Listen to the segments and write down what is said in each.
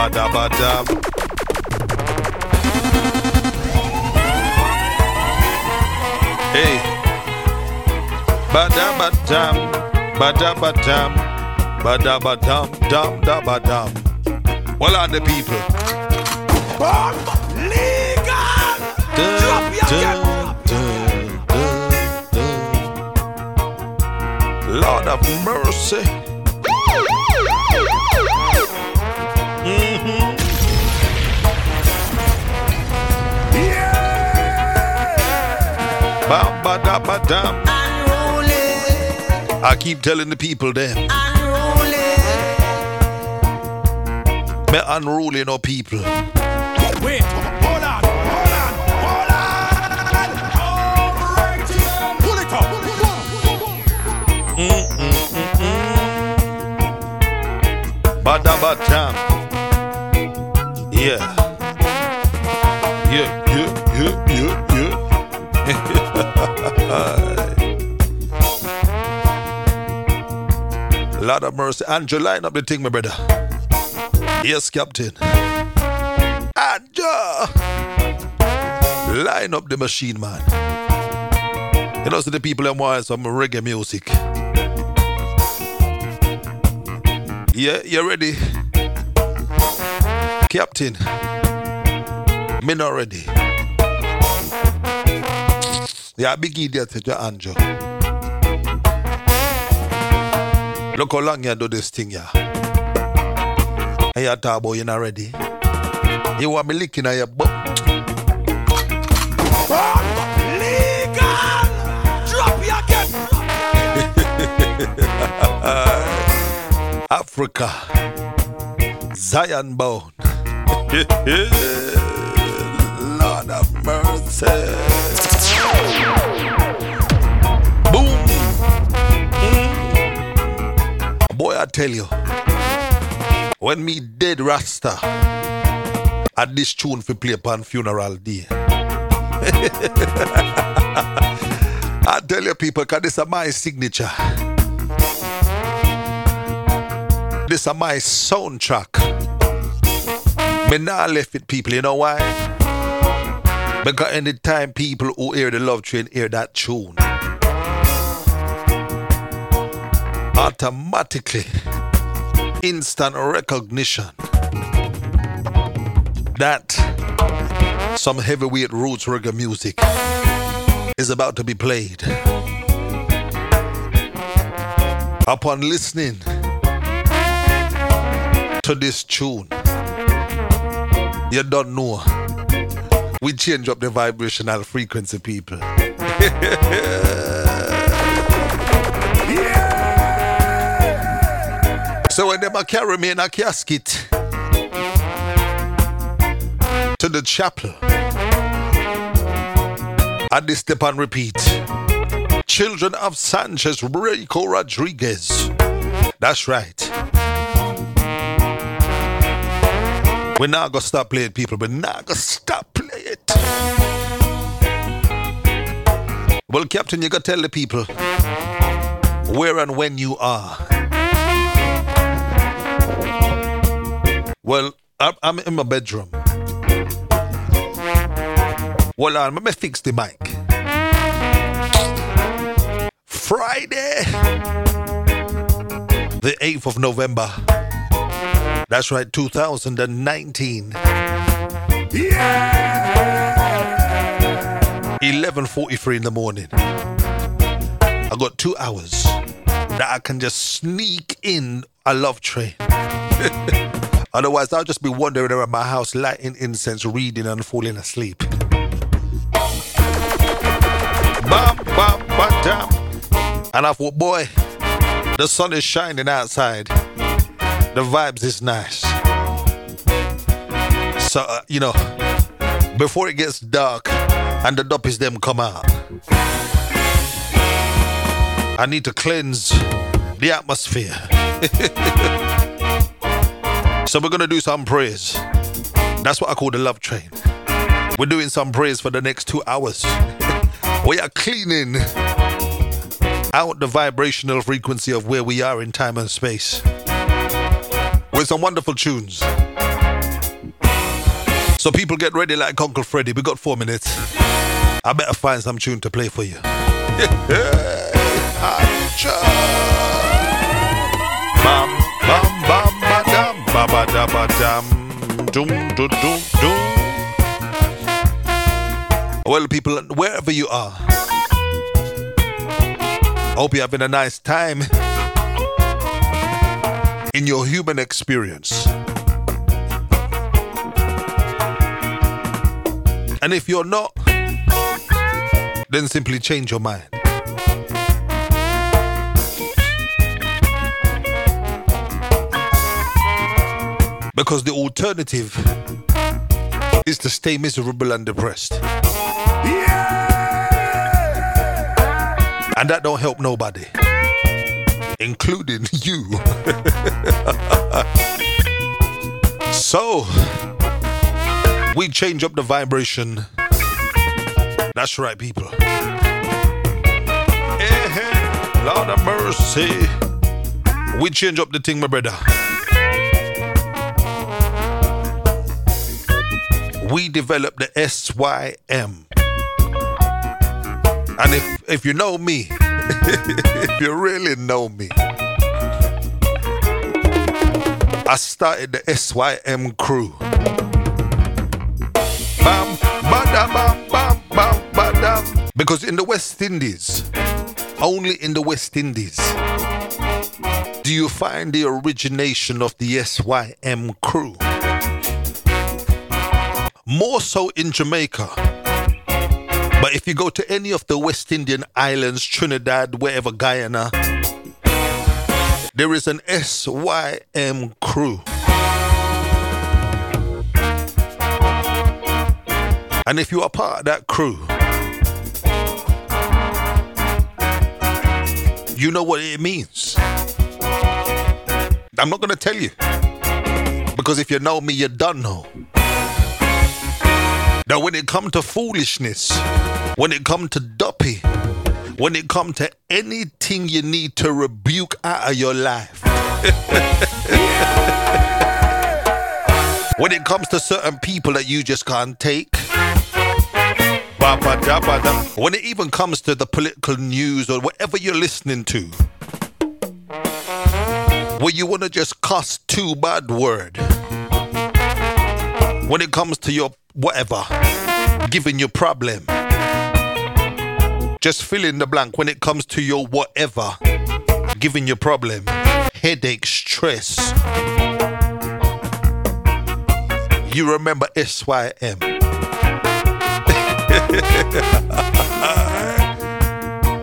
Bada bada. Hey. Bada badam. Bada badam. Bada badam. Dam da badam. Well are the people? Bomb legal. Drop your Dun, dun, dun, dun. Lord of mercy. Yeah. Bam, bada, badam. Unruly. I keep telling the people them. Unruly. Me unruly no people. Wait, hold on, hold on, hold on. Alright, pull it up. Bada badam. Yeah. Yeah, Lord of mercy. Andrew, line up the thing, my brother. Yes, Captain. Andrew! Line up the machine, man. You know, see the people that want some reggae music. Yeah, you ready? Captain. Me not ready. Yeah, big idiot to Look how long you do this thing, yeah. And you talk about you not ready. You want me licking at your butt. Africa. Zion bound. Lord of mercy. Tell you, when me dead Rasta, at this tune for play upon funeral day. I tell you people, cause this is my signature. This is my soundtrack. Me not left it, people. You know why? Because anytime people who hear the love train hear that tune, automatically, instant recognition that some heavyweight roots reggae music is about to be played. Upon listening to this tune, you don't know. We change up the vibrational frequency, people. them a carry me in a casket to the chapel, at this step and repeat. Children of Sanchez Rico Rodriguez. That's right. We're not gonna stop playing people, we're not gonna stop playing. Well, Captain, you gotta tell the people where and when you are. Well, I'm, I'm in my bedroom. Well, let me fix the mic. Friday, the 8th of November. That's right, 2019. Yeah. 11:43 in the morning. I got two hours that I can just sneak in a love train. Otherwise, I'll just be wandering around my house, lighting incense, reading, and falling asleep. Bam, bam, bam. And I thought, boy, the sun is shining outside. The vibes is nice. So, uh, you know, before it gets dark and the duppies them come out, I need to cleanse the atmosphere. so we're gonna do some praise. That's what I call the love train. We're doing some praise for the next two hours. we are cleaning out the vibrational frequency of where we are in time and space with some wonderful tunes. So people get ready like Uncle Freddy. We got four minutes. I better find some tune to play for you. Ba da ba dam, dum, dum, dum, dum. Well, people, wherever you are, hope you're having a nice time in your human experience. And if you're not, then simply change your mind. Because the alternative is to stay miserable and depressed. And that don't help nobody, including you. so, we change up the vibration. That's right, people. Lord of mercy. We change up the thing, my brother. We developed the SYM. And if if you know me, if you really know me, I started the SYM crew. Bam, bada, bam, bam, bam, badam. Because in the West Indies, only in the West Indies, do you find the origination of the SYM crew. More so in Jamaica. But if you go to any of the West Indian islands, Trinidad, wherever, Guyana, there is an SYM crew. And if you are part of that crew, you know what it means. I'm not going to tell you. Because if you know me, you don't know. Now, when it comes to foolishness, when it comes to duppy, when it comes to anything you need to rebuke out of your life, when it comes to certain people that you just can't take, when it even comes to the political news or whatever you're listening to, where you want to just cuss two bad word, when it comes to your whatever, giving you problem, just fill in the blank when it comes to your whatever, giving you problem, headache, stress. You remember SYM.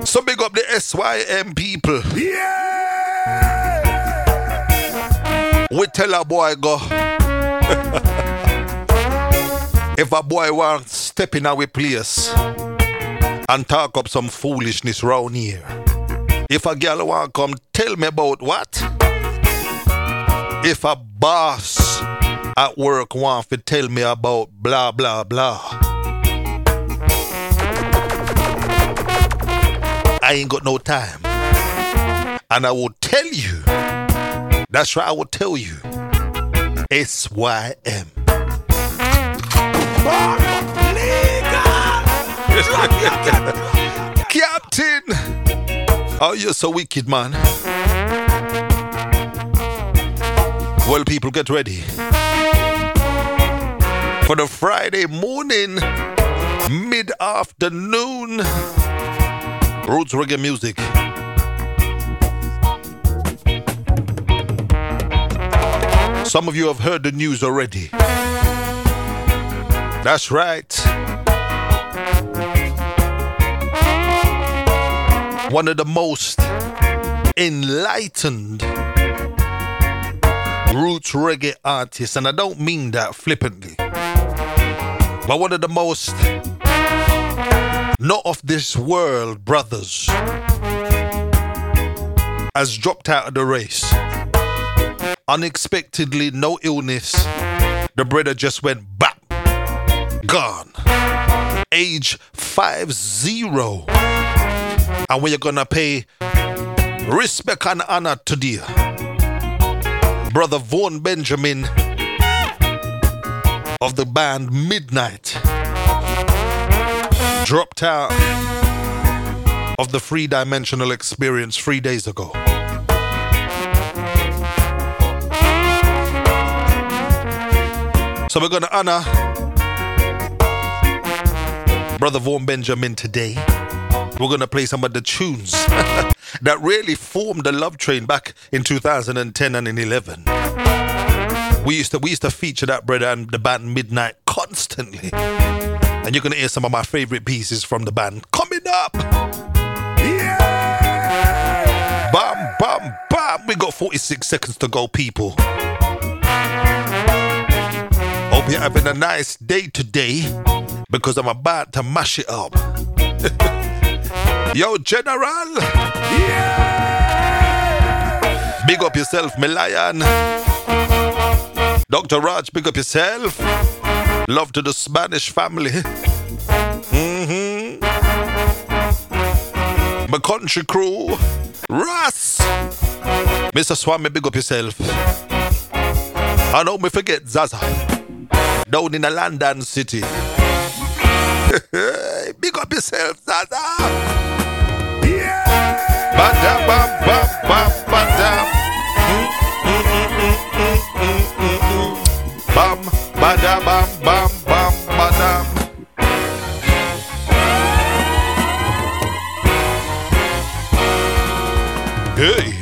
so big up the SYM people. Yeah! We tell a boy go. If a boy wants step in our place and talk up some foolishness round here. If a girl want come tell me about what? If a boss at work want to tell me about blah blah blah. I ain't got no time. And I will tell you. That's right, I will tell you. SYM. Captain! Oh, you're so wicked, man. Well, people, get ready for the Friday morning, mid afternoon roots reggae music. Some of you have heard the news already. That's right. One of the most enlightened roots reggae artists, and I don't mean that flippantly, but one of the most not of this world brothers has dropped out of the race. Unexpectedly, no illness. The brother just went bap, gone. Age five zero. And when you're gonna pay respect and honor to dear brother Vaughan Benjamin of the band Midnight dropped out of the three dimensional experience three days ago. So we're to honor Brother Vaughan Benjamin today. We're going to play some of the tunes that really formed the Love Train back in 2010 and in 11. We used to we used to feature that brother and the band Midnight constantly. And you're gonna hear some of my favorite pieces from the band coming up. Yeah! Bam, bam, bam. We got 46 seconds to go, people. You're having a nice day today because I'm about to mash it up. Yo, General, Yeah! big up yourself, lion. Dr. Raj, big up yourself. Love to the Spanish family. Mm-hmm. My country crew. Russ. Mr. Swami, big up yourself. I know me forget Zaza. Down in a London city. big up yourself, Zaza. Yeah! Ba-da, bam, bam, bam. Bam, bada, bam, bam, bam, badam. Hey, hey,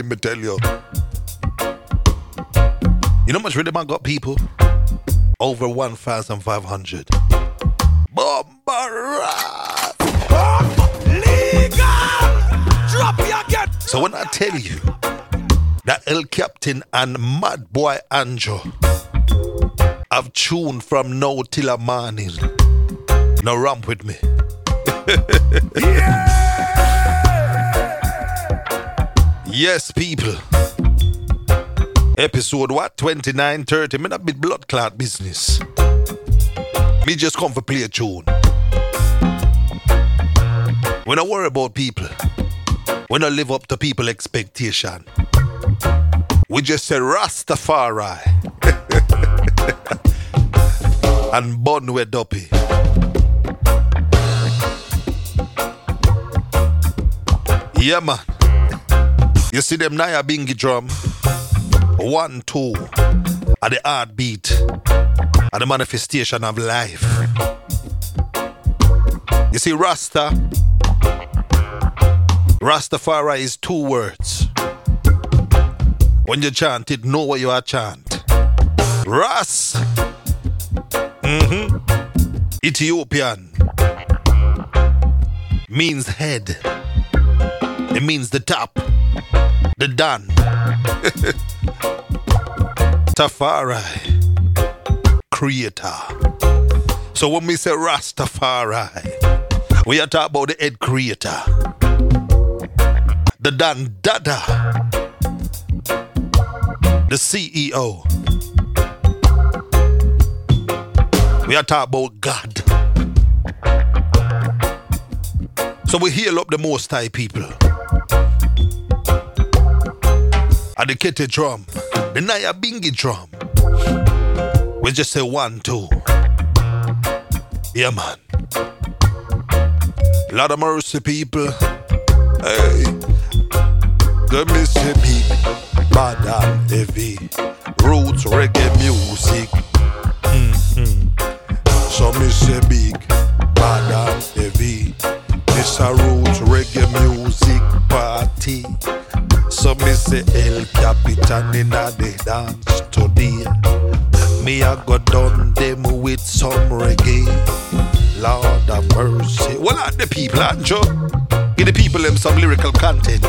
rhythm, me tell you. You know how much rhythm I got, people? Over 1,500. Bombaras! Legal! Drop your gun! So when I tell you that El Captain and Mad Boy Anjo have tuned from now till a morning, now ramp with me. Yes, people. Episode what? 29, 30. Me not be blood clot business. Me just come for play a tune. We don't worry about people. We don't live up to people expectation. We just say Rastafari. and bun with duppy. Yeah, man. You see them Nyabinghi drum? One, two. At the heartbeat. At the manifestation of life. You see, Rasta. Rastafari is two words. When you chant it, know what you are chant. Ras. Mm-hmm. Ethiopian. Means head. It means the top the Dan. Tafari, creator. So when we say Rastafari, we are talking about the head creator. The Dan Dada. The CEO. We are talking about God. So we heal up the most high people. I the kitty drum, the Nyabinghi drum. We just say one, two. Yeah, man. Lot of mercy, people. Hey, the missy people. Bad and heavy. Roots reggae music. inna the dance today. Me I go done them with some reggae. Lord have mercy. Well, the people, Anjo. Give the people them some lyrical content.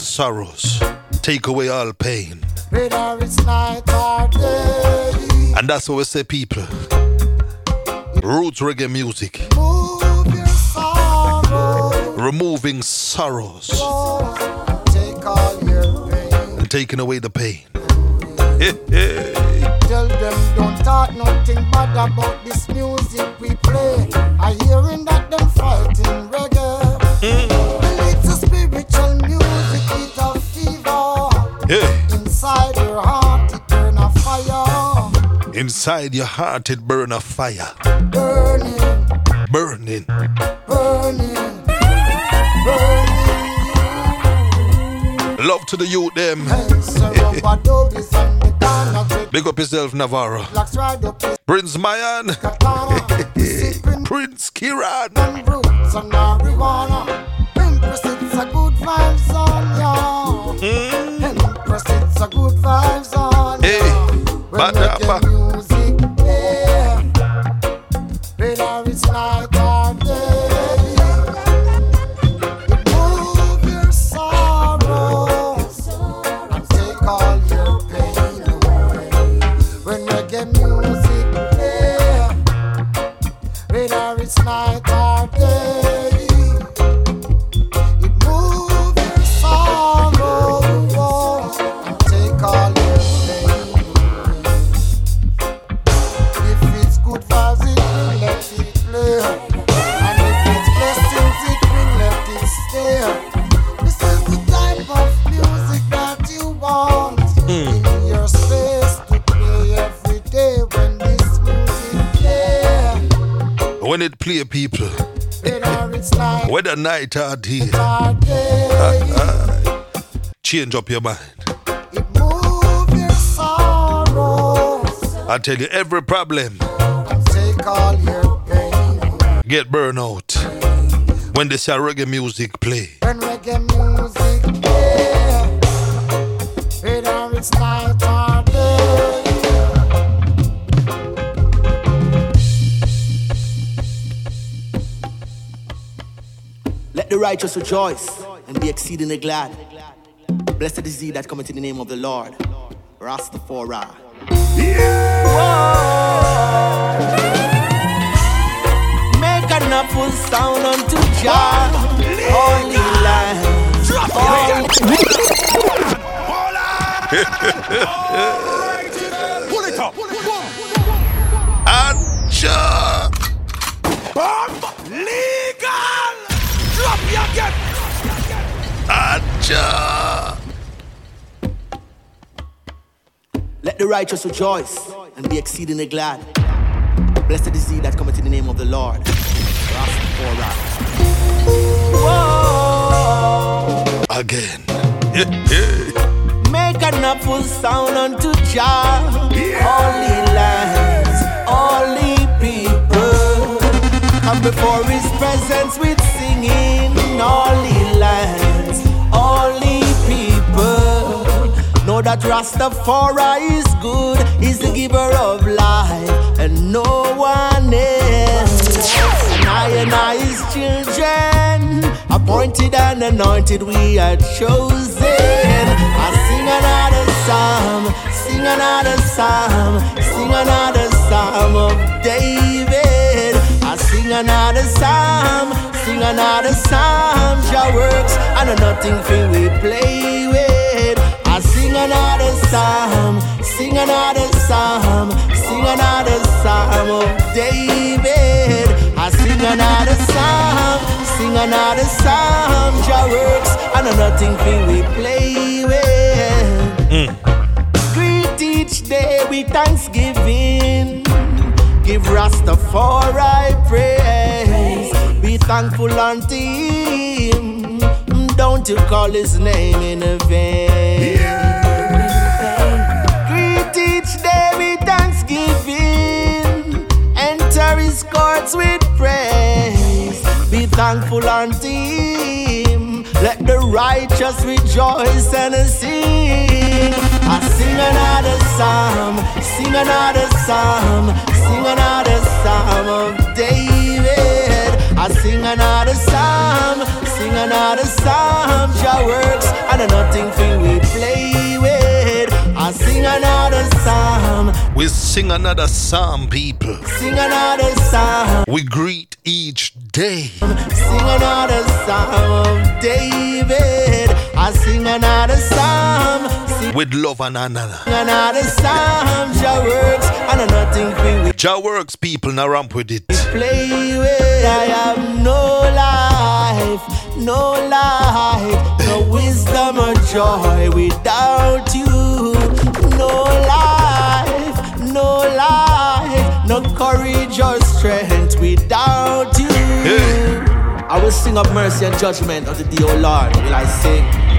your sorrows, take away all pain. And that's what we say, people. Roots reggae music. Sorrows. Removing sorrows. Take and taking away the pain. Tell them don't talk nothing bad about this music we play. Inside your heart, it burn a fire. Burning. Burning. Burning. Burning. Love to the youth, them. Big up yourself, Navarro. Prince Mayan. Prince Kiran. dance night. Night or day, change up your mind. It move your sorrows I tell you, every problem and take all your pain. get burnout when they say reggae music play. Righteous rejoice and be exceedingly glad. Blessed is he that cometh in the name of the Lord. Rastafari. Make an apple sound unto Jah. Holy land. Hold on. Pull it up. Acha! Bomb legal. Drop. Acha! Let the righteous rejoice and be exceedingly glad. Blessed is he that cometh in the name of the Lord. Again. Make an apple sound unto Jah. Holy lands, holy people. Come before his presence with singing. Holy lands, holy people. Know that Rastafari is good, he's the giver of life, and no one else. And I and I, his children, appointed and anointed, we are chosen. I sing another psalm, sing another psalm, sing another psalm of David. I sing another psalm, sing another psalm. Jah works, and nothing for we play with. I sing another psalm, sing another psalm, sing another psalm of David. I sing another psalm, sing another psalm. Jah works, and nothing for we play with. Mm. Greet each day with thanksgiving. Give Rastafari praise. Thankful unto him. Mm, don't you call his name in vain. Greet each day with thanksgiving. Enter his courts with praise. Be thankful unto him. Let the righteous rejoice and sing. I sing another psalm, sing another psalm, sing another psalm of David. I sing another psalm, sing another psalm. Jah works and nothing for we play with. I sing another psalm, We sing another psalm, people. sing another psalm. We greet each day. Sing another psalm David. I sing another psalm. With love and honor. another psalm. Jah works and nothing we Jah works, people, now ramp with it. play with. I have no life, no life, no wisdom or joy without you. No life, no life, no courage or strength without you. Hey. I will sing of mercy and judgment unto thee, O Lord, will I sing.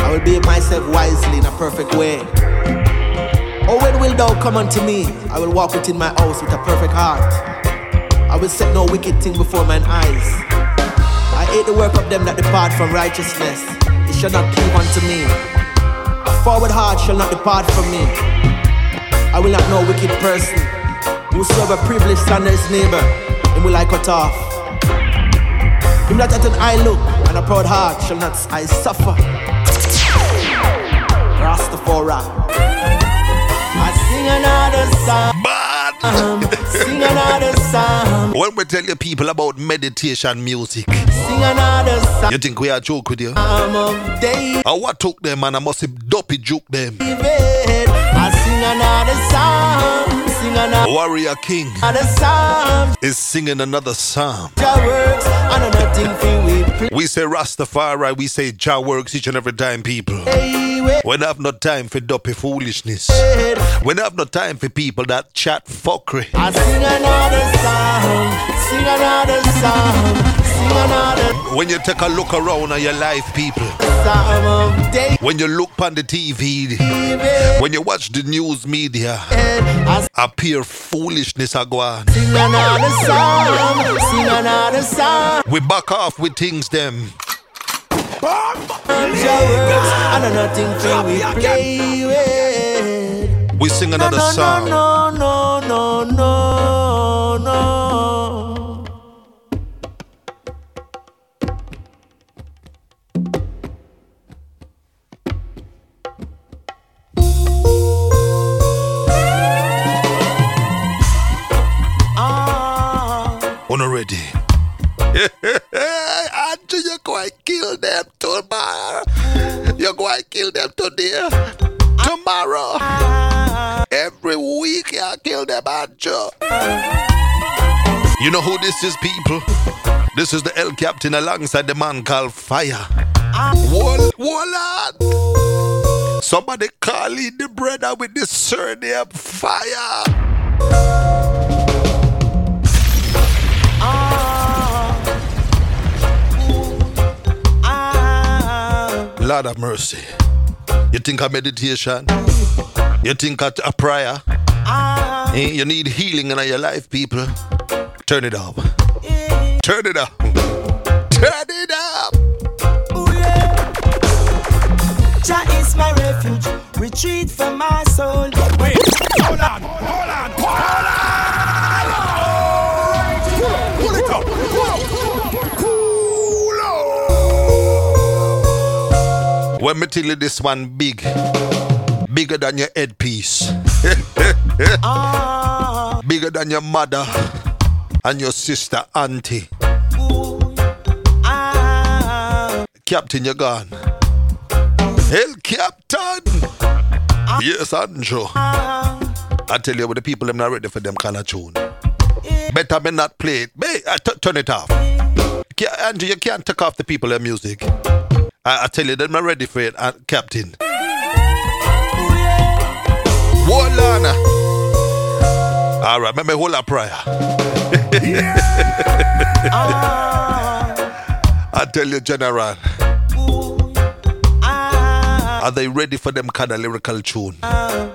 I will behave myself wisely in a perfect way. Oh, when will thou come unto me? I will walk within my house with a perfect heart. I will set no wicked thing before mine eyes. I hate the work of them that depart from righteousness. It shall not cleave unto me. A forward heart shall not depart from me. I will not know wicked person. Whosoever privileged slander his neighbor, him will I cut off. Him that hath an eye look a proud heart shall not I suffer. Rastafari. I sing another song, Bad. Uh-huh. sing another song, When we tell you people about meditation music, sing another song you think we are joke with you? of David. Or uh, what took them and I must have dopey juke them? I sing another song, another Warrior King is singing another psalm. Works and nothing we say Rastafari, we say Jah works each and every time, people. We don't have no time for dopey foolishness. We don't have no time for people that chat fuckery. I sing another song, sing another song, Sing another When you take a look around at your life, people. Psalm of David. When you look on the TV, when you watch the news media, I appear foolishness are going. sing another song. Sing another song. We back off with things them. Your words and nothing we play with. We sing another no, song. No, no, no, no, no, Andrew, you're going to kill them tomorrow. You're going to kill them today. Tomorrow. Every week, you kill them, Andrew. You know who this is, people? This is the L Captain alongside the man called Fire. Wall, Wallad. Somebody call in the brother with the surname Fire. Lord of mercy. You think of meditation? You think of a prayer? Eh, You need healing in your life, people. Turn it up. Turn it up. Turn it up. Jah is my refuge, retreat from my soul. Wait, hold on, hold on, When me tell you this one big, bigger than your headpiece, Ah, bigger than your mother and your sister, auntie. ah, Captain, you're gone. Hell, Captain. Yes, Andrew. ah. I tell you, when the people them not ready for them kind of tune. Better me not play it. Hey, uh, t- turn it off. Andrew, you can't take off the people their music. I, I tell you, they're not ready for it, uh, Captain. On. All right, remember a prayer. I tell you, General, ah. are they ready for them kind of lyrical tune? Ah.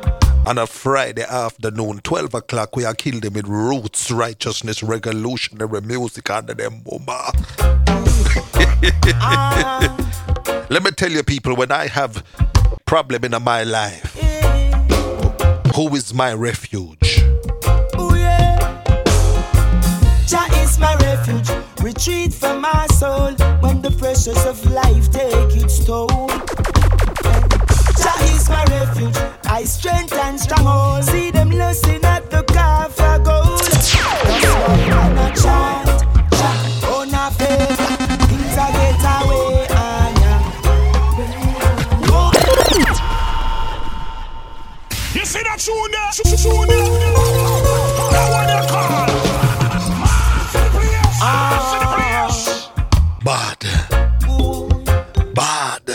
On a Friday afternoon, 12 o'clock, we are kill them with roots, righteousness, revolutionary music under them. Mama. Let me tell you, people, when I have problem in my life, who is my refuge? Jah is my refuge, retreat from my soul when the pressures of life take its toll. Jah is my refuge, I strength and stronghold. See them lusting at the calf of gold. That's why I'm not chant, Bad. Bad.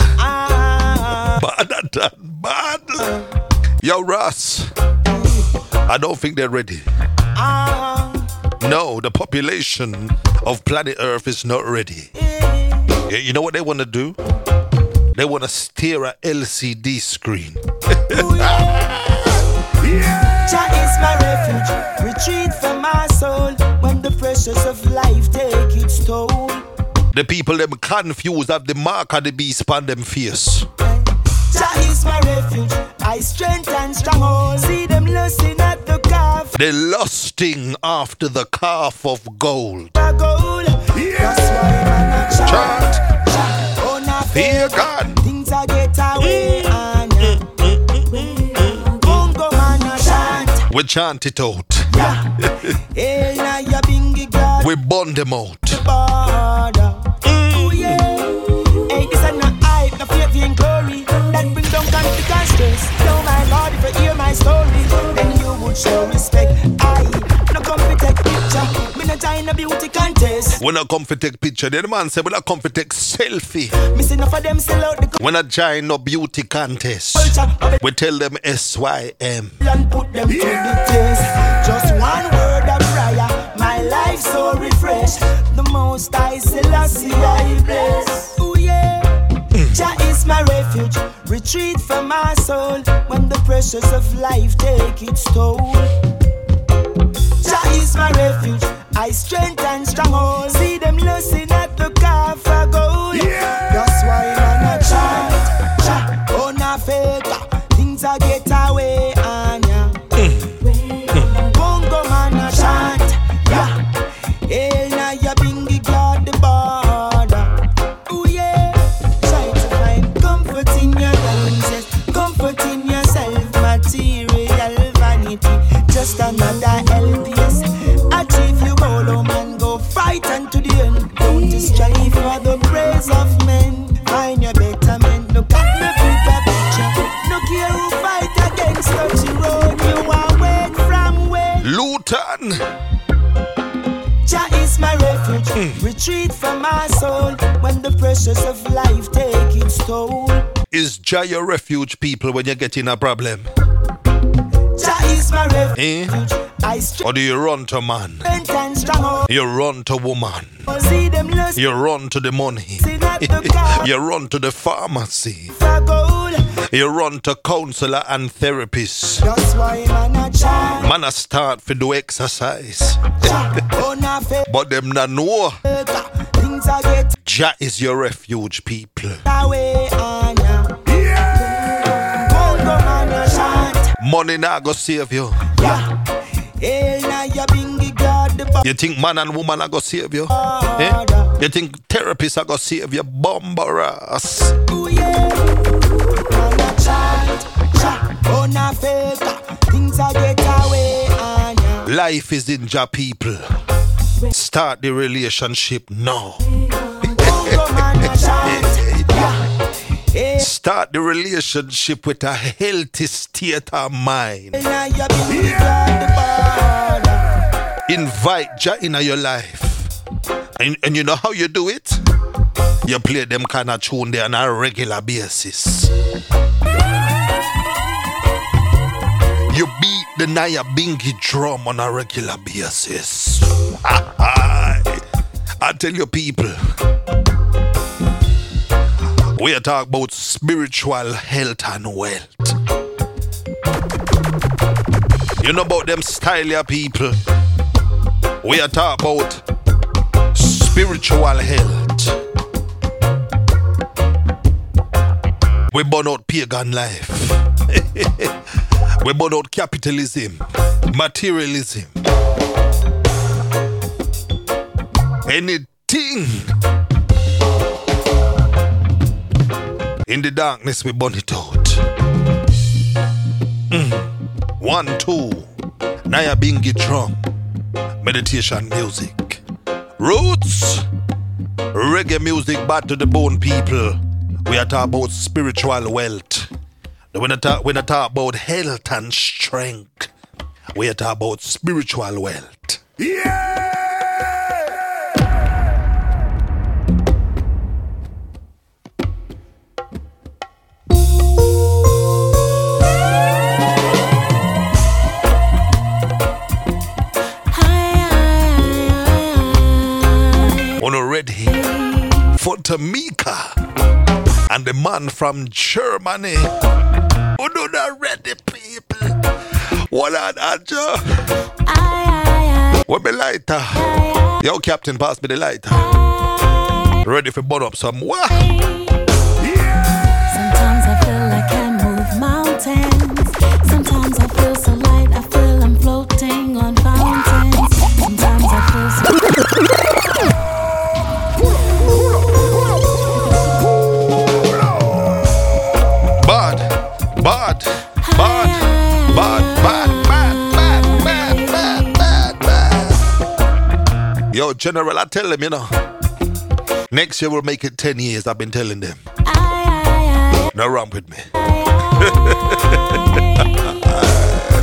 Bad bad. Yo, Ross. I don't think they're ready. No, the population of planet Earth is not ready. You know what they want to do? They want to stare at LCD screen. Jah is my refuge, retreat from my soul when the pressures of life take its toll. The people them confused have the mark of the beast upon them face. Jah is my refuge, I strength and stronghold. See them lusting at the calf They lusting after the calf of gold. gold. That's why I'm a chant. Chant, a fear. God. Things I get away and We chant it out. Yeah. Hey, now you bingy God. We burn them out. border. Mm. Oh, yeah. Hey, this is not hype, no faith in glory. That bring down conflict and stress. Oh my God, if you hear my story, then you would show respect. I no come picture. Me no a beauty contest. When I come for take picture, the man say when I come for take selfie. See enough of them sell out the When I join no beauty contest, culture we tell them SYM. and put them to the test. Just one word of prayer, my life so refreshed. The most I Selassie I bless. Ooh yeah. Mm. Jah is my refuge, retreat from my soul when the pressures of life take its toll. Jah is my refuge, I strength and stronghold. Oh. See them lusting at the car for gold. That's Luton. Jah is my refuge, retreat from my soul when the pressures of life take its toll. Is Jah your refuge, people, when you get in a problem? Jah is my Eh? refuge, I Or do you run to man? strength and strong. You run to woman. See them lust You run to the money. at the car You run to the pharmacy. You run to counselor and therapist. That's why man a try. Man a start for do exercise. but them na know. Jah is your refuge, people. Money na go save you. You think man and woman are gonna save you? Eh? You think therapists are gonna save you? Bomber ass. Life is ninja people. Start the relationship now. Start the relationship with a healthy state of mind. Invite Jah into your life. And, and you know how you do it? You play them kind of tune there on a regular basis. You beat the Naya Bingy drum on a regular basis. I tell you, people, we are talking about spiritual health and wealth. You know about them style people. We are talking about spiritual health. We burn out pagan life. we burn out capitalism, materialism. Anything in the darkness, we burn it out. Mm. One, two. Nyabinghi drum. Meditation music. Roots. Reggae music back to the bone people. We are talking about spiritual wealth. When I talk, when I talk about health and strength, we are talking about spiritual wealth. On for Tamika and the man from Germany. Who do not ready, people? What on Aja? Where me lighter? Yo, Captain, pass me the lighter. Ready for burn up some what? Yo, General, I tell them, you know. Next year we'll make it 10 years, I've been telling them. Now run with me.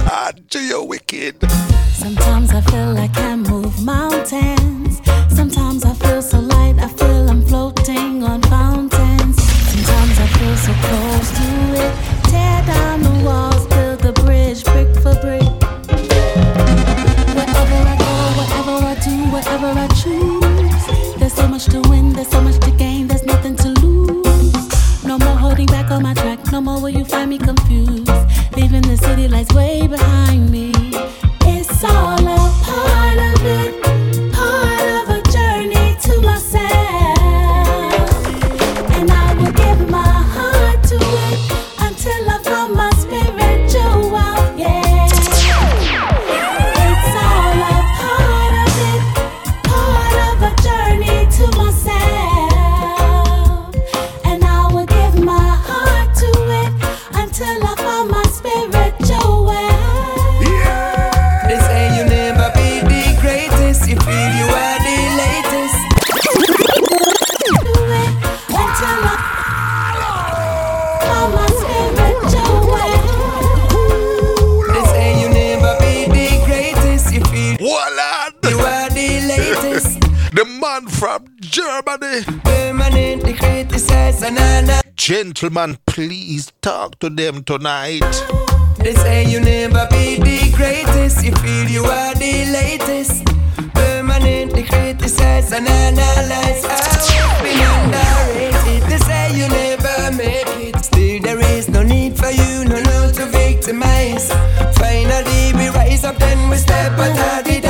Ah, you wicked. Sometimes I feel like I move mountains. No more will you find me confused. Leaving the city lights way behind me. It's all a part of it, I Gentlemen, please talk to them tonight. They say you never be the greatest. You feel you are the latest. Permanently criticized and analyzed. I've oh, been underrated. They say you never make it. Still, there is no need for you, no, no, to victimize. Finally, we rise up, then we step out of the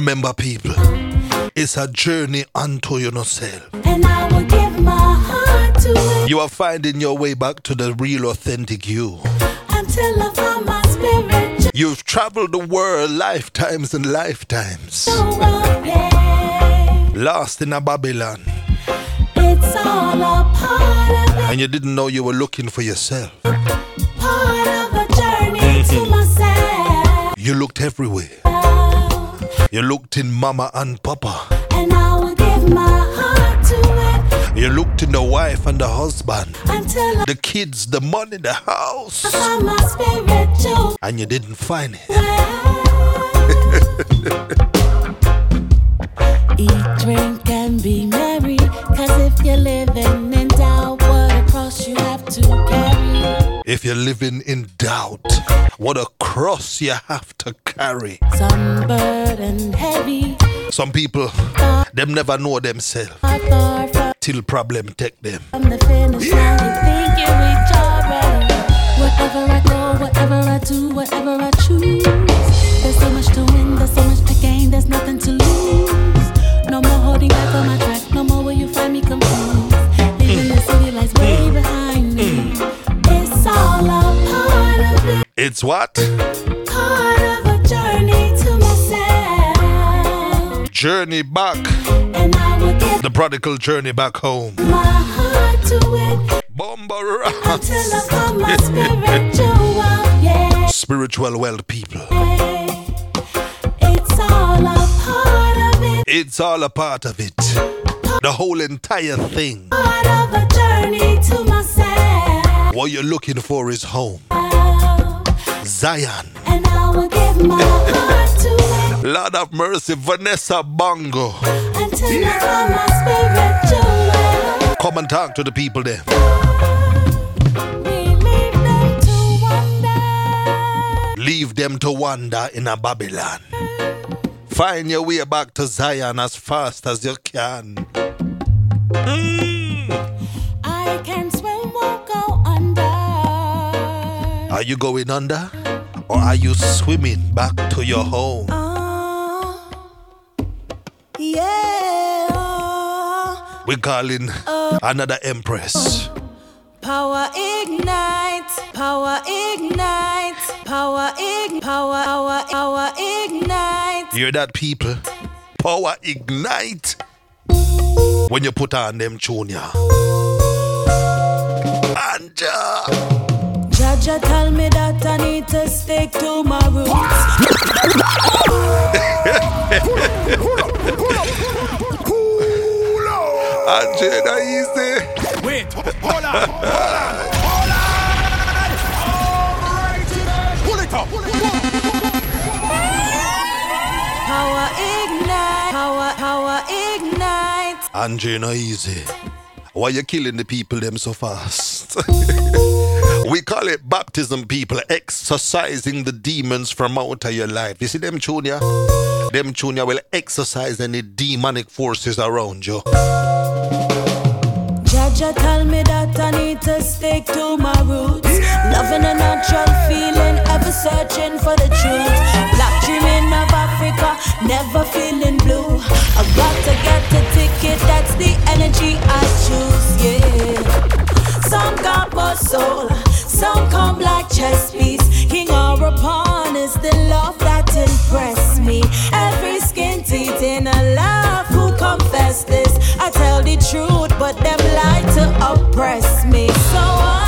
Remember, people, it's a journey unto yourself. And I will give my heart to it You are finding your way back to the real, authentic you. until I find my spiritual You've traveled the world lifetimes and lifetimes, lost in a Babylon, It's all a part of it, and you didn't know you were looking for yourself. part of a journey to myself. You looked everywhere. You looked in mama and papa. And I will give my heart to it You looked in the wife and the husband, until I the kids, the money, the house, find my spiritual and you didn't find it. Eat, drink, and be merry. Cause if you're living If you're living in doubt, what a cross you have to carry. Some burden heavy, Some people, them never know themselves far, far from till problem take them. the finish line. You think you reach already. Wherever I go, whatever I do, whatever It's what? part of a journey to myself. Journey back, And I will give the prodigal journey back home. my heart to it Bomba until I find my spiritual wealth. Yeah. Spiritual wealth people. It's all a part of it, It's all a part of it. The whole entire thing. part of a journey to myself. What you're looking for is home. Ah. Zion. And I will give my heart to it Lord of mercy, Vanessa Bongo. until I my spiritual wealth. Come and talk to the people there. Leave them to wonder. Leave them to wander in a Babylon. Find your way back to Zion as fast as you can. Mm. I can swim, won't go under. Are you going under? Or are you swimming back to your home? Oh, yeah. Uh, oh. We're calling uh, another empress. Power ignite, power ignite, power ig, power, power, power ignite. Hear that, people? Power ignite when you put on them junior. Anja. Jaja tell me that I need to stick to my roots. Anja, that easy. Wait, hold on, hold on, hold on. Alright, pull it up. Power ignite, power, power ignite, Andre, no easy. Why you killing the people them so fast? we call it baptism, people, exorcising the demons from out of your life. You see them junior? Them junior will exorcise any demonic forces around you. Jaja tell me that I need to stick to my roots. Loving a natural feeling, ever searching for the truth. Black dreaming of Africa, never feeling blue. I got to get a ticket, that's the energy I choose, yeah. Some got more soul, some come like chess piece. King or a pawn is the love that impress me. Every skin teeth in a love who confess this. I tell the truth, but them lie to oppress me. So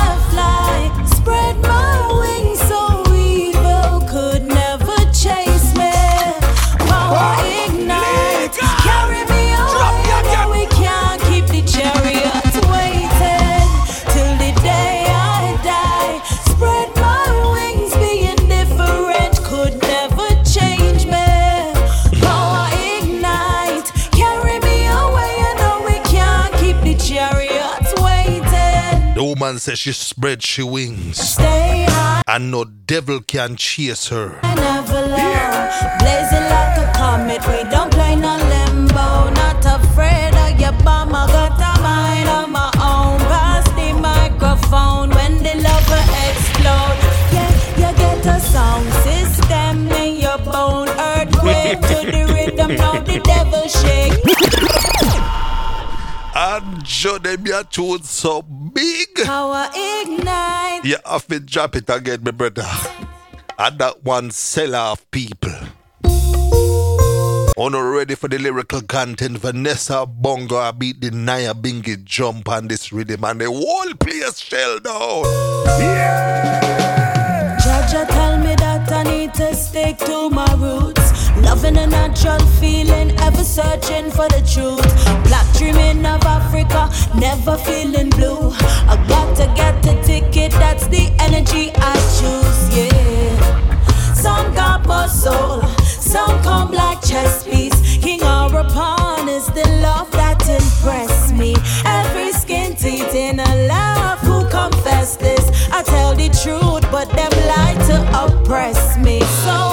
woman says she spread she wings, and no devil can chase her. I never love. Blazing like a comet, we don't play no limbo. Not afraid of your bomb, I got a mind of my own. Pass the microphone when the lover explode. Yeah, you get a sound system in your bone. Earthquake to the rhythm, now the devil shake. And Joe, them your tune so big. Power ignite. You have to drop it again, my brother. And that one sell off people. On ready for the lyrical content, Vanessa Bongo I beat the Nyabinghi jump on this rhythm and the whole place shell down. Yeah! Jaja tell me that I need to stick to my roots. Loving a natural feeling, ever searching for the truth. Black dreaming of Africa, never feeling blue. I got to get the ticket, that's the energy I choose, yeah. Some got more soul, some come like chess piece. King or a pawn is the love that impress me. Every skin teeth in a love who confess this. I tell the truth, but them lie to oppress me. So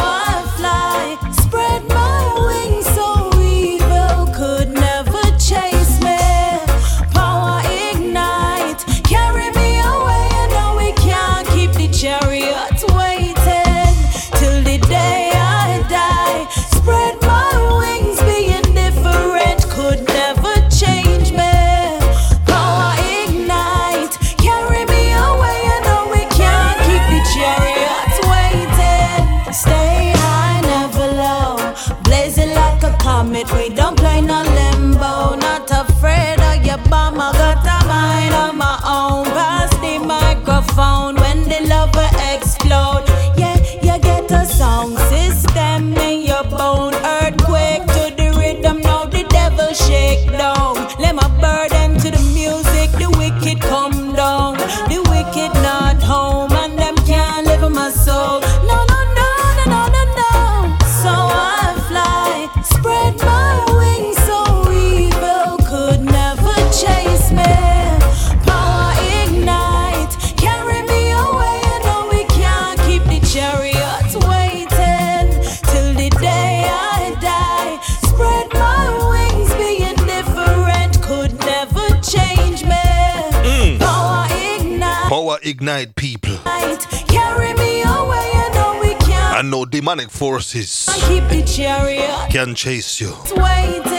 can chase you. waiting.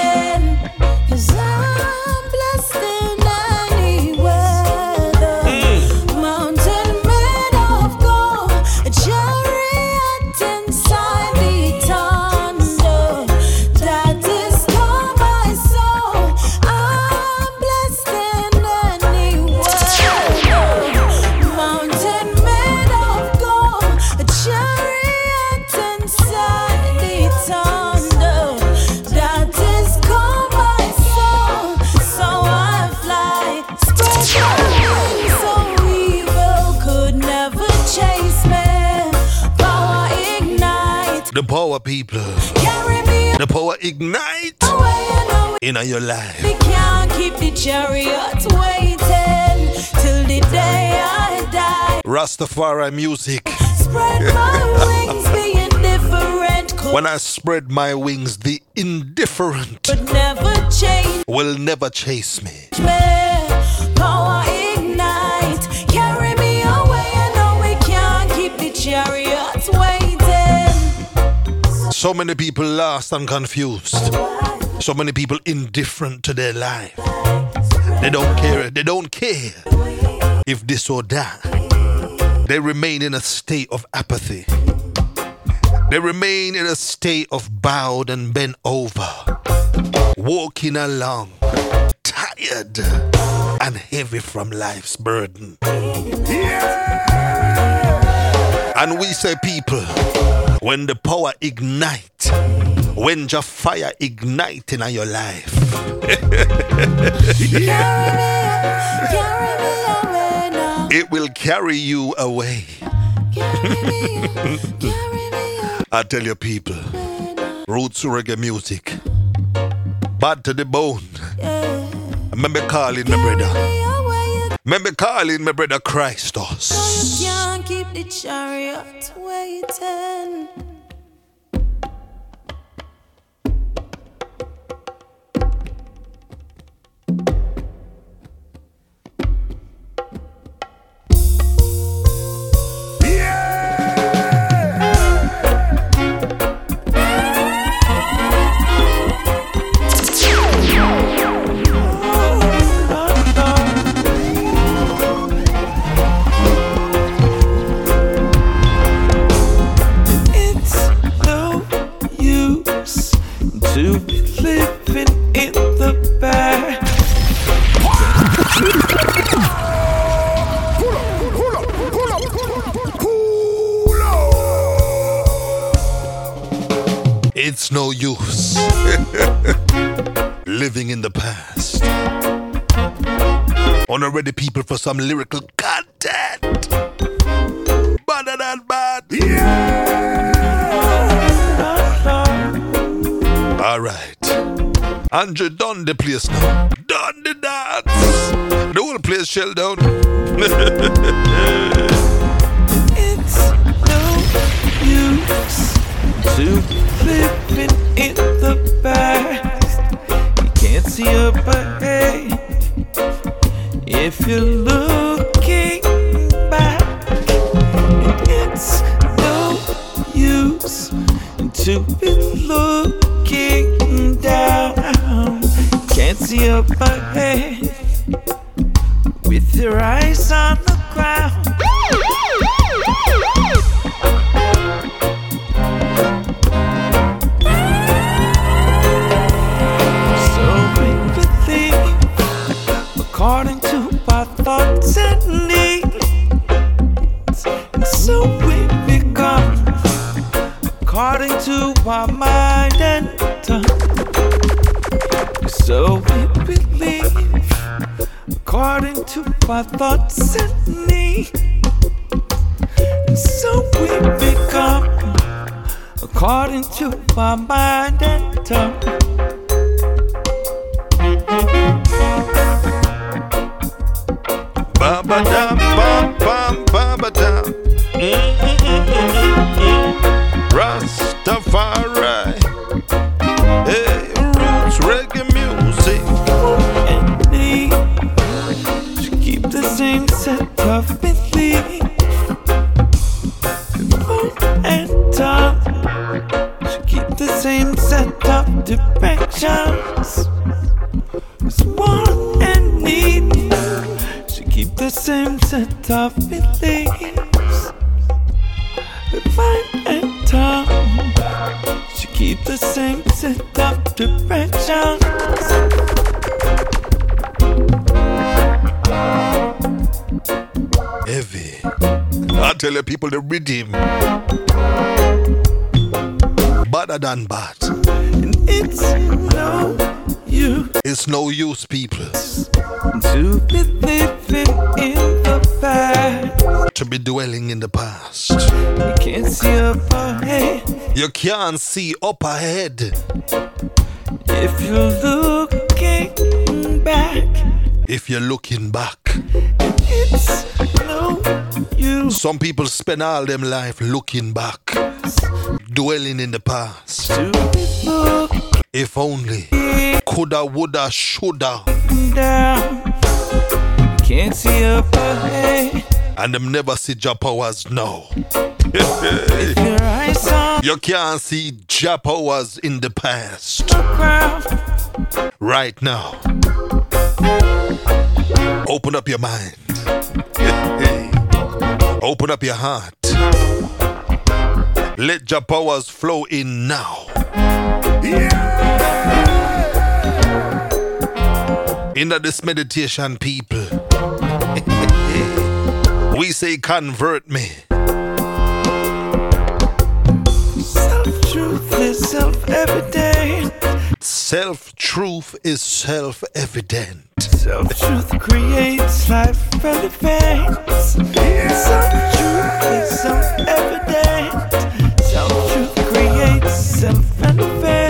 We can't the chariot waiting till the day I die. Rastafari music. Spread my wings, be indifferent. When I spread my wings, the indifferent but never change will never chase me. me. Power ignite, carry me away. I know we can't keep the chariots waiting. So many people lost and confused. So many people indifferent to their life. They don't care. They don't care if this or that. They remain in a state of apathy. They remain in a state of bowed and bent over, walking along, tired and heavy from life's burden. Yeah! And we say, people, when the power ignite, when the fire igniting on your life, Carry me away now. it will carry you away. Carry me, carry me I tell you, people, roots reggae music, bad to the bone. Remember calling my brother. Remember calling my brother Christos. Keep the chariot waiting. Some lyrical content. Better than bad. Yeah! All right. Andrew done the place now. Done the dance. The whole place shell down. It's no use to living in the past. You can't see a ahead if you're looking See up ahead if you're looking back. if you're looking back. It's no use Some people spend all them life looking back, dwelling in the past. If only, coulda, woulda, shoulda. Can't see up ahead. and them never see Jah powers now. You can't see Jah powers in the past. right now. Open up your mind. Open up your heart. Let your flow in now. Into this meditation, people. we say, convert me. Self evident. Self truth is self evident. Self truth creates life relevant. Self truth is self evident. Self truth creates self relevant.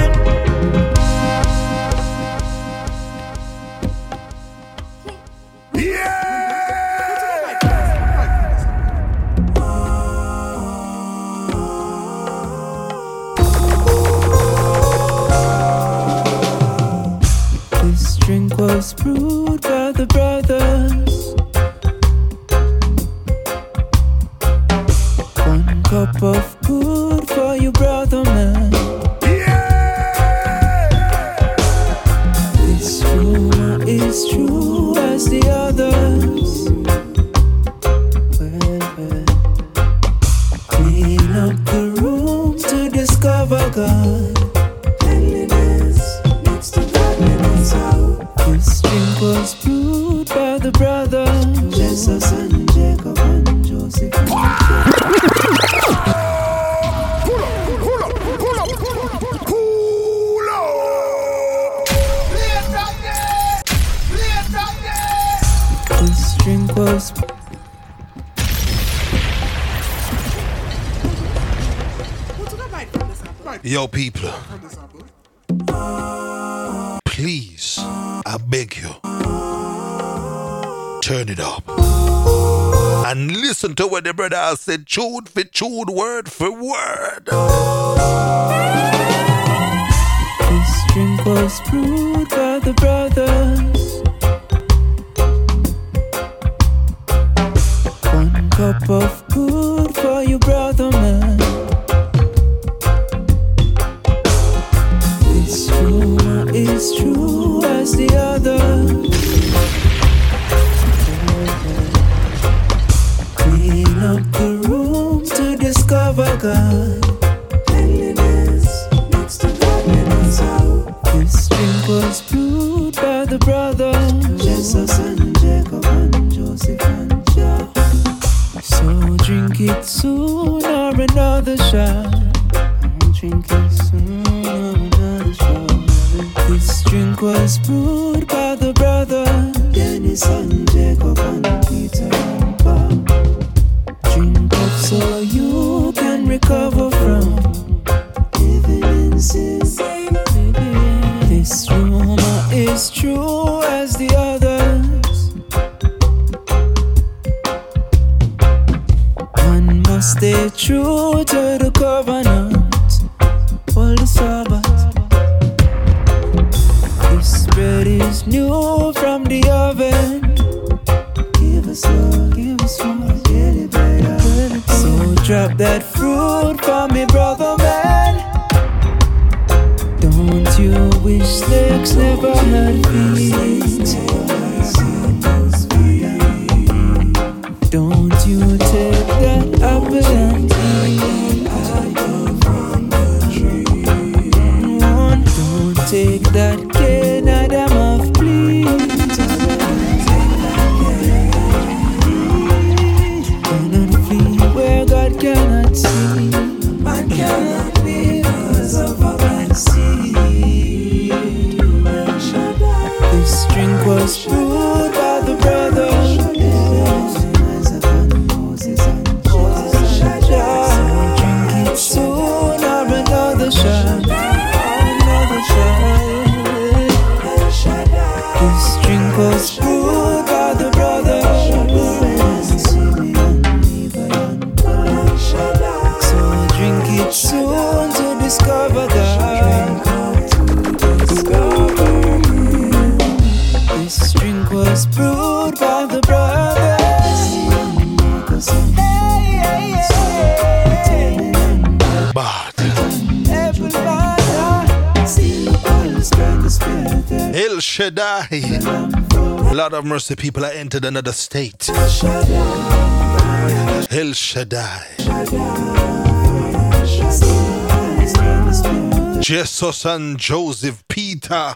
Was brewed by the brothers. One cup of good for you, brother man. Yo, people. Please, I beg you, turn it up. And listen to what the brother has said, tune for tune, word for word. This drink was brewed by the brothers. One cup of good for you, brother man. As the others. Clean up the room to discover God. Cleanliness. This drink was brewed by the brothers Jesus and Jacob and Joseph and Jah. So drink it soon or another shot. Soon was brewed by the brothers Dennis and Jacob and Peter and Paul. Drink up so you can recover from living. This rumor is true as the others. One must stay true that fruit for me, brother where Of mercy, people are entered another state. El Shaddai. Jesus and Joseph, Peter,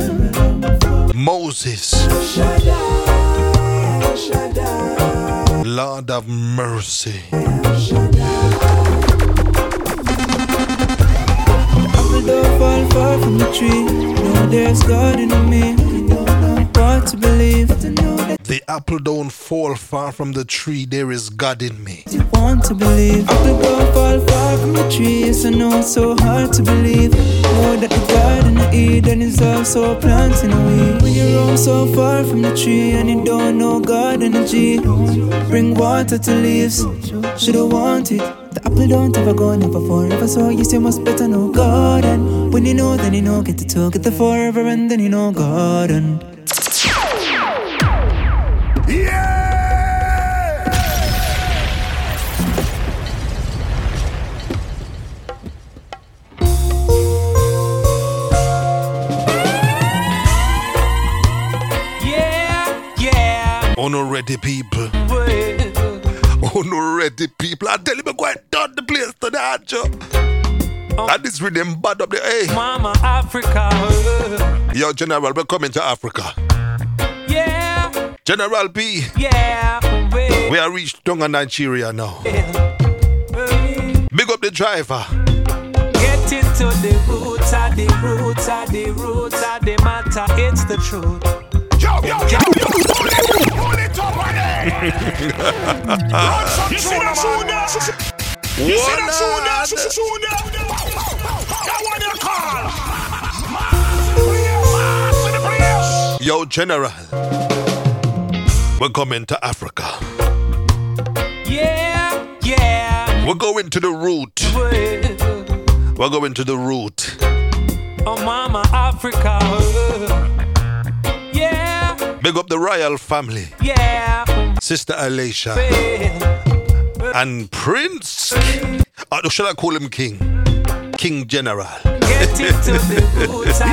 Moses. Lord of mercy. apple don't fall far from the tree. No, there's God in me. What to believe. To know that The apple don't fall far from the tree, there is God in me. you want to believe. Apple don't fall far from the tree. Yes, I know it's so hard to believe. Know that the garden of Eden is also planting a weed. When you roam so far from the tree and you don't know God energy, bring water to leaves. Shoulda wanted. The apple don't ever go, never forever. So yes, you must better know God. And when you know, then you know, get the two, get the forever, and then you know God. And Unready people. Oh no ready people. I tell you, I'm going down the place to the Joe. Oh. And this rhythm bad up there. Hey, Mama Africa. yo, General, we're coming to Africa. Yeah, General B, yeah. Wait. we are reached in Nigeria now. Big up the driver. Get into the roots of the roots of the roots of the matter. It's the truth. Yo, yo, yo, yo. Pull it up on it. Run some tune, tune, You see the tune, What? tune, tune. That one you call. Mass in the place. Yo, General, we're coming to Africa. Yeah, yeah. We're going to the root. We're going to the root. Oh, Mama Africa. Big up the royal family. yeah. Sister Alicia and Prince. Uh, or should I call him King? King General. Get into the roots the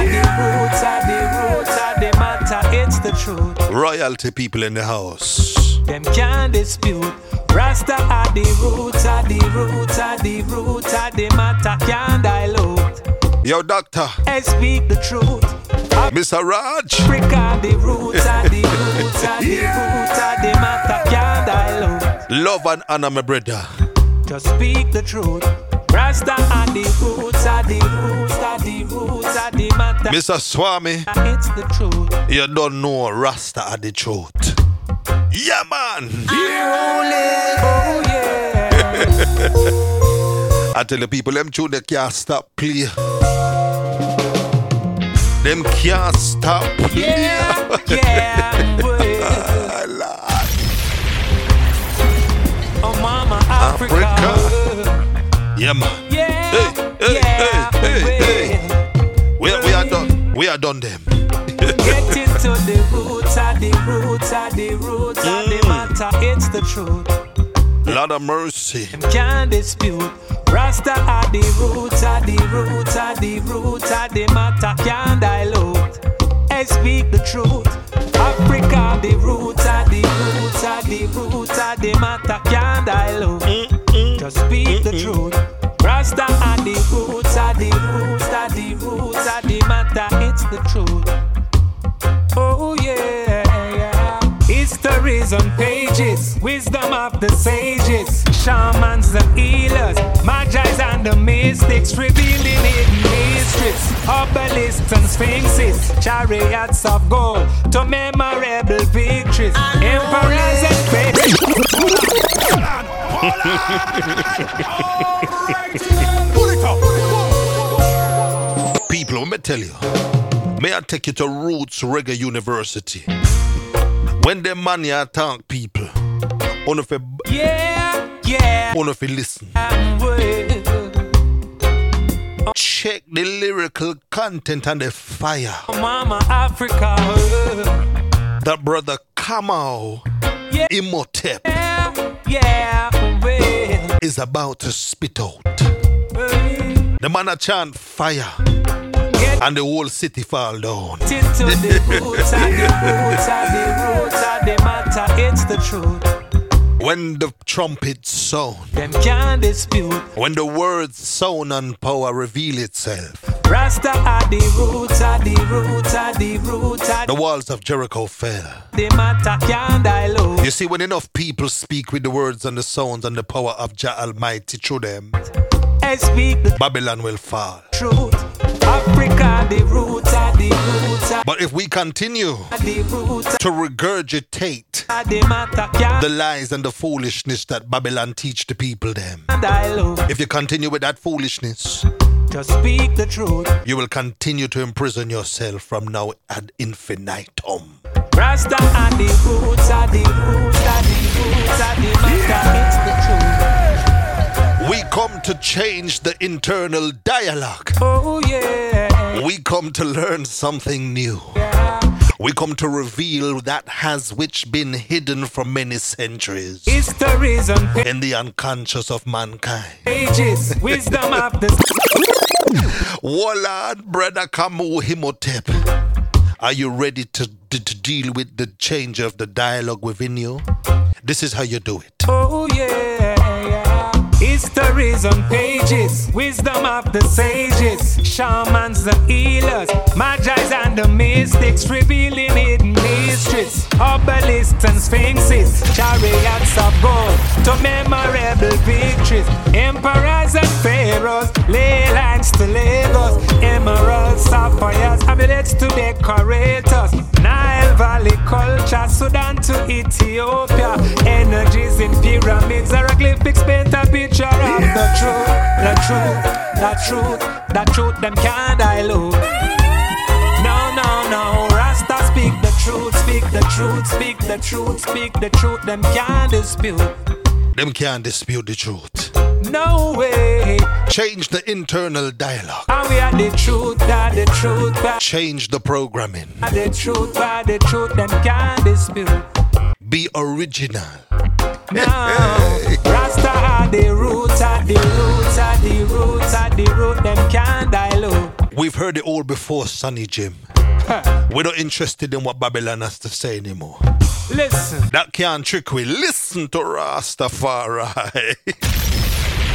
roots the roots the matter. It's the truth. Royalty people in the house. Them can't dispute. Rasta are the roots of the roots of the roots of the matter. Can't dilute. Yo, Doctor, I speak the truth. Mr. Raj. Africa, the roots of the roots of the roots of the matter. Can't dilute. Love and honor, my brother. Just speak the truth. Rasta are the roots of the roots of the roots of the matter. Mr. Swami, It's the truth. you don't know Rasta are the truth. Yeah, man. Oh yeah. I tell the people, them tune they can't stop play. Them can't stop. Yeah, yeah. Ah, Oh, Mama Africa. Africa. Yeah, man. Yeah, Hey, hey, yeah. hey, hey, wait. We are, we are done. We are done them. Get into the roots of the roots of the roots of the matter. It's the truth. Lord of mercy. Can't dispute. Rasta are the roots of the roots of the roots of the matter. Can't dilute. I speak the truth. Africa, the roots of the roots of the roots of the matter. Can't dilute. Just speak the truth. Rasta are the roots of the roots of the roots of the matter. It's the truth. Oh yeah. Histories on pages, wisdom of the sages, shamans and healers, magi's and the mystics, revealing hidden mysteries, obelisks and sphinxes, chariots of gold to memorable victories, emperors and great. Hold on, hold on. Alright, then. Pull it up. People, let me tell you. May I take you to Roots Reggae University? When the money ya talk people, on if Yeah, yeah. on if listen. Check the lyrical content and the fire. Mama Africa. that brother Kamau Yeah. Imhotep Yeah, yeah, well, is about to spit out. The man a chant fire and the whole city fall down. into the roots and the roots and the roots and the matter. It's the truth. When the trumpet sound, Them can't dispute. when the words sound and power reveal itself, Rasta are the roots, are the roots, are the roots, are the walls of Jericho fell. the matter can't dilute. You see, when enough people speak with the words and the sounds and the power of Jah Almighty through them, I speak the Babylon will fall. truth. Africa, the roots are the roots, are But if we continue to regurgitate the matter can't the lies and the foolishness that Babylon teach the people them, if you continue with that foolishness, Just speak the truth. you will continue to imprison yourself from now ad infinitum. Rasta and the roots are the roots are the roots are the. It's the truth. We come to change the internal dialogue. Oh yeah. We come to learn something new. yeah. We come to reveal that has which been hidden for many centuries Histories on in the unconscious of mankind. Ages, Wisdom of the Wallard, brother Kamau Imhotep, are you ready to, to, to deal with the change of the dialogue within you? This is how you do it. Oh yeah. Histories on pages, wisdom of the sages, shamans, the healers, magi's and the mystics, revealing hidden mysteries, obelisks and sphinxes, chariots of gold to memorable victories, emperors and pharaohs, ley lines to Lagos, emeralds, sapphires, amulets to decorate us, Nile Valley culture, Sudan to Ethiopia, energies in pyramids, hieroglyphics paint a picture of the truth, the truth, the truth, the truth, them can't dilute. No, no, no, Rasta speak the truth, speak the truth, speak the truth, speak the truth, them can't dispute. Them can't dispute the truth. No way, Change the internal dialogue. and we are the truth, that the truth, that Change the programming. the truth, that the truth, them can't dispute. Be original. Now, Rasta are the roots, are the roots, are the roots, are the root, them can't dilute. We've heard it all before, Sonny Jim. Huh. We're not interested in what Babylon has to say anymore. Listen, That can't trick we. Listen to Rastafari.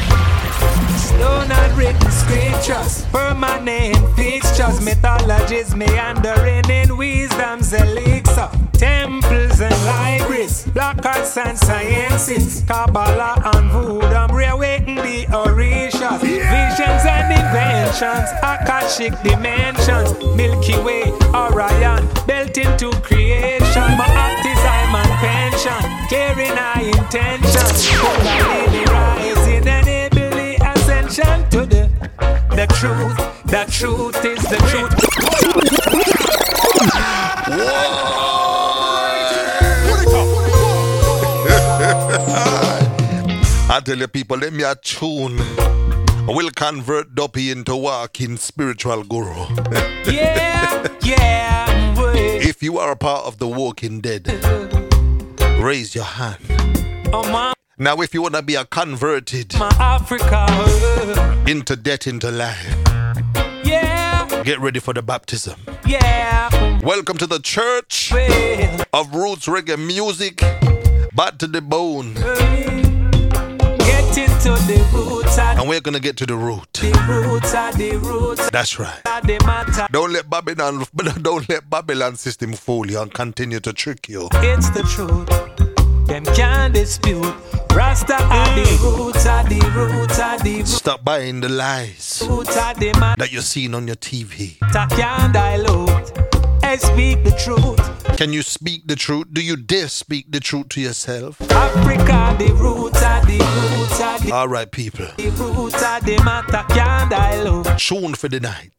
stone and written scriptures, permanent fixtures, mythologies meandering in wisdom's elixir, temples and libraries, black arts and sciences, Kabbalah and Voodoo, reawaken the Orishas, visions and inventions, Akashic dimensions, Milky Way, Orion, built into creation, my baptism and pension, carrying our intentions, ascension to the truth. The truth is the truth. I tell you, people, let me a tune. Will convert Duppy into walking spiritual guru. Yeah, yeah, way. if you are a part of the walking dead, raise your hand. Oh my, Now, if you want to be a converted into debt, into life, Yeah, get ready for the baptism. yeah, Welcome to the church well. of roots reggae music, back to the bone. Get into the roots and we're gonna get to the root. the roots are the roots That's right. Don't let Babylon don't let Babylon system fool you and continue to trick you. It's the truth. Them can't dispute. Rasta are the roots, are the roots, are the Stop buying the lies roots, are the matter. that you're seeing on your TV. Can't dilute. I speak the truth. Can you speak the truth? Do you dare speak the truth to yourself? Africa, the roots are the roots, are the All right, people. The roots, are the matter. Can't dilute. Tune for the night.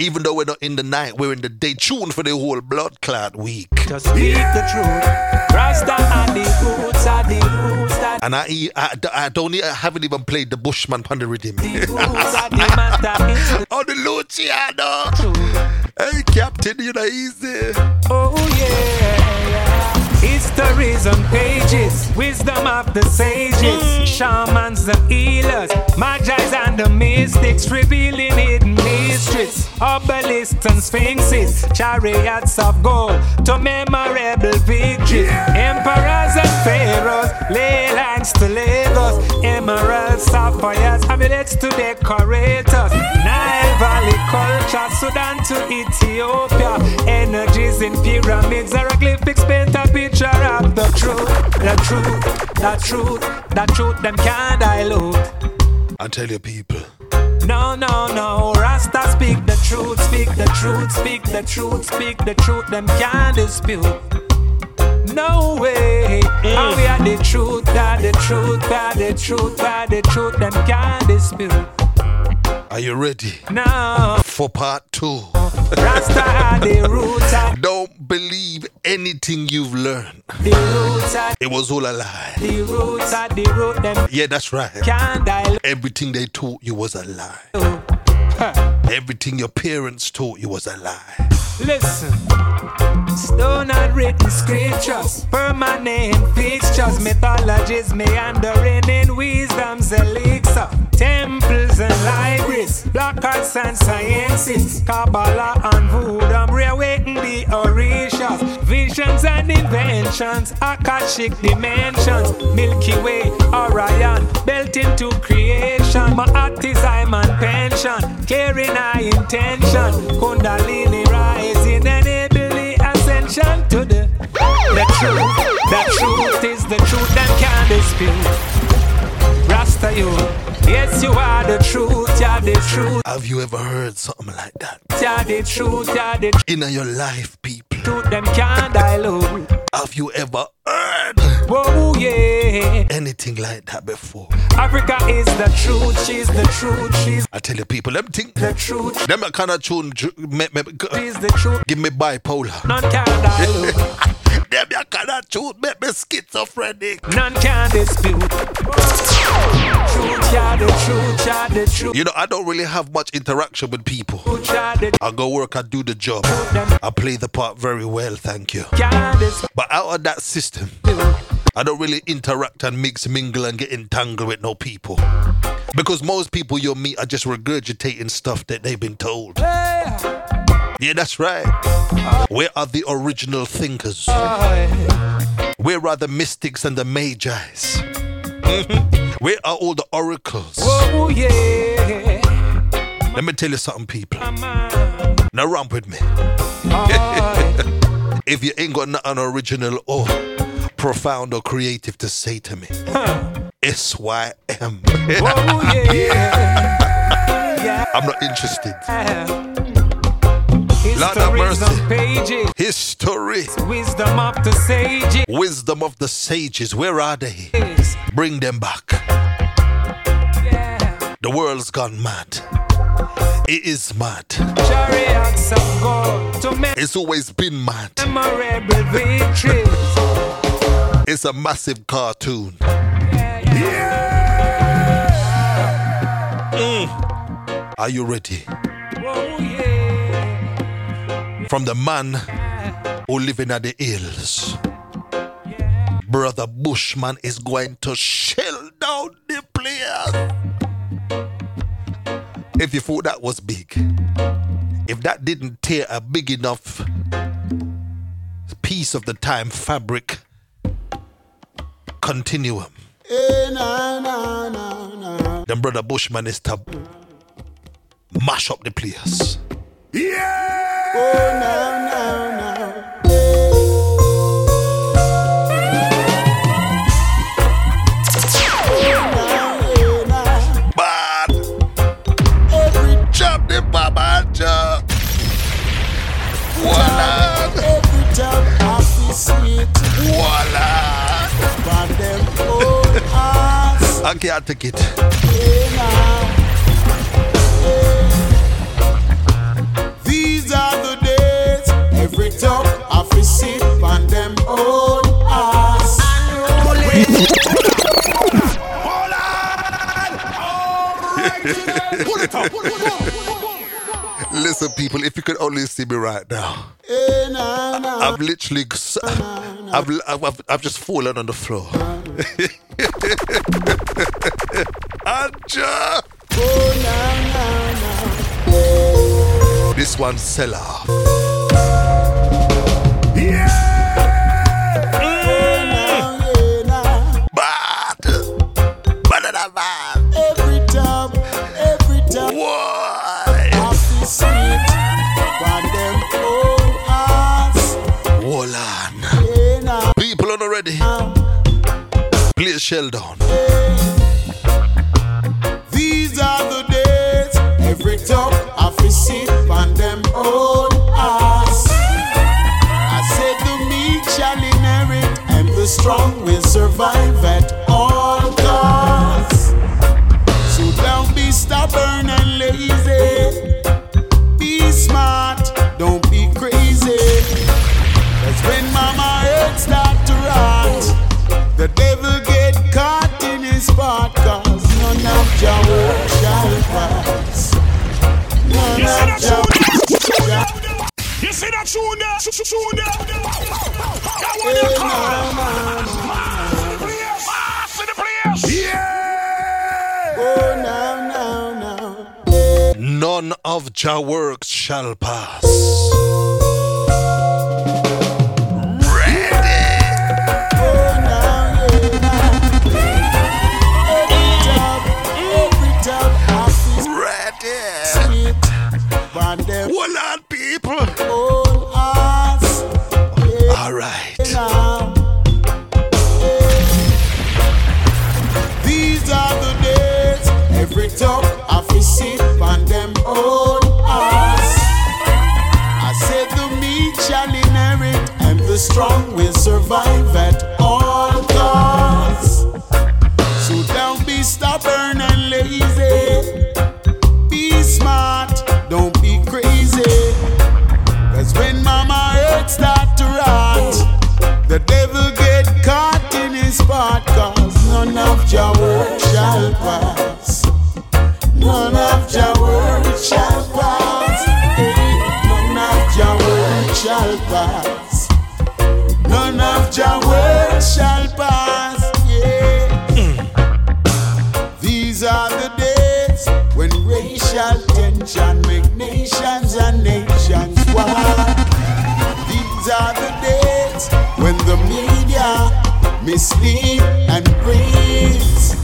Even though we're not in the night, we're in the day. Tune for the whole blood clot week. Just speak the truth. Rasta are the roots, are the roots, And I, I, I don't, I haven't even played the Bushman on the rhythm. the roots, are the matter. Oh, the Luciano. truth. Hey, Captain, you know easy. Oh yeah. Histories on pages, wisdom of the sages, mm. shamans, the healers, magi's and the mystics, revealing hidden mysteries, obelisks and sphinxes, chariots of gold to memorable victories, emperors and pharaohs, ley lines to Lagos, emeralds, sapphires, amulets to decorators, Nile Valley culture, Sudan to Ethiopia, energies in pyramids, hieroglyphics paint a picture of the truth, the truth, the truth, the truth, them can't dilute. I tell you, people. No, no, no, Rasta speak the truth, speak the truth, speak the truth, speak the truth, them can't dispute. No way, and we are the truth, are the truth, are the truth, are the truth, them can't dispute. Are you ready No, for part two? Rasta are the roots, Don't believe anything you've learned. the roots, are It was all a lie. the roots, are the root, them Yeah, that's right. Everything they taught you was a lie. Oh. Huh. Everything your parents taught you was a lie. Listen, stone and written scriptures, permanent fixtures, mythologies meandering in wisdom's elixir, temples and libraries, black arts and sciences, Kabbalah and Voodoo, reawaken the Orishas, visions and inventions, Akashic dimensions, Milky Way, Orion, built into creation, Ma'at is and pension, caring high intention, Kundalini rising, enable ascension to the the truth. The truth is the truth, them can't dispute. Rasta you, yes you are the truth, you're the truth, Have you ever heard something like that? you're the truth, you're the In your life, people. truth, them can't dilute. Have you ever Whoa yeah, anything like that before? Africa is the truth, she's the truth, she's I tell you, people, them think the truth, them kind of tune me, me, she's the truth, give me bipolar. none can dilute, them kind of tune make me schizophrenic. none can dispute. Truth, you're the truth, you're the truth, You know, I don't really have much interaction with people. I go work, I do the job. I play the part very well, thank you. But out of that system, I don't really interact and mix, mingle, and get entangled with no people. Because most people you'll meet are just regurgitating stuff that they've been told. Yeah, that's right. Where are the original thinkers? Where are the mystics and the magi's? Where are all the oracles? Oh Let me tell you something, people. Now ramp with me. Oh, If you ain't got nothing original or profound or creative to say to me, SYM. oh yeah, yeah. I'm not interested. Lord have mercy. History, wisdom of the sages. wisdom of the sages, where are they? Bring them back. Yeah. The world's gone mad. It is mad. Chariots of gold to It's always been mad. It's a massive cartoon. Yeah. Mm. Are you ready? From the man who living at the hills. Brother Bushman is going to shell down the players. If you thought that was big, if that didn't tear a big enough piece of the time fabric continuum, then Brother Bushman is to mash up the place. Bad! Oh, Konzerte gibt. These are the days talk of on them Listen, people, if you could only see me right now, eh, I've literally, I've, I've, I've just fallen on the floor. Anja! Oh, nah, nah, nah. This one's seller. Sheldon. Our works shall pass. me and praise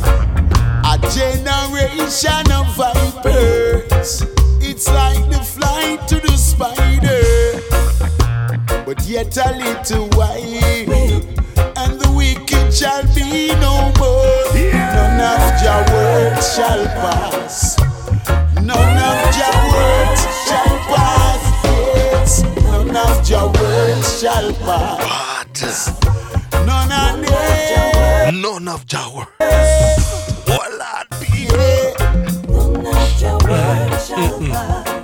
a generation of vipers. It's like the fly to the spider, but yet a little while, and the wicked shall be no more. None of your words shall pass. None of your words shall pass. Yes, none of your words shall pass of Jawar. Hola, people.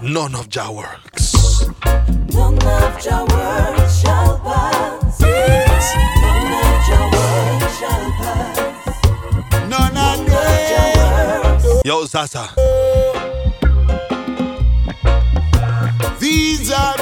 None of Jah works. None of Jah works shall pass. None of Jah works shall pass. None of Jah works. Yo, Sasa. These are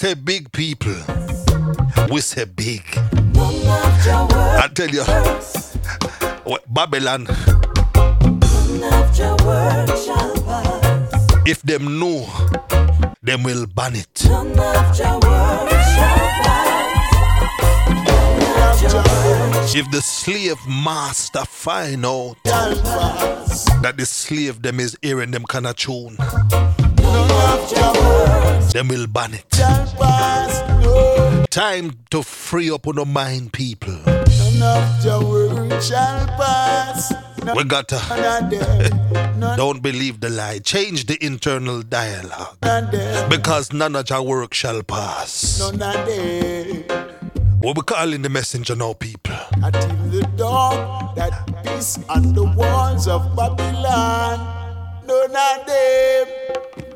say big people. We say big. I tell you, Babylon. If them know, them will ban it. If the slave master find out that the slave them is hearing them kind of tune, them will ban it. Time to free up on the mind, people. We gotta don't believe the lie. Change the internal dialogue. Because none of your work shall pass. What we calling the messenger now, people. Until the dawn that peace on the walls of Babylon. None of them.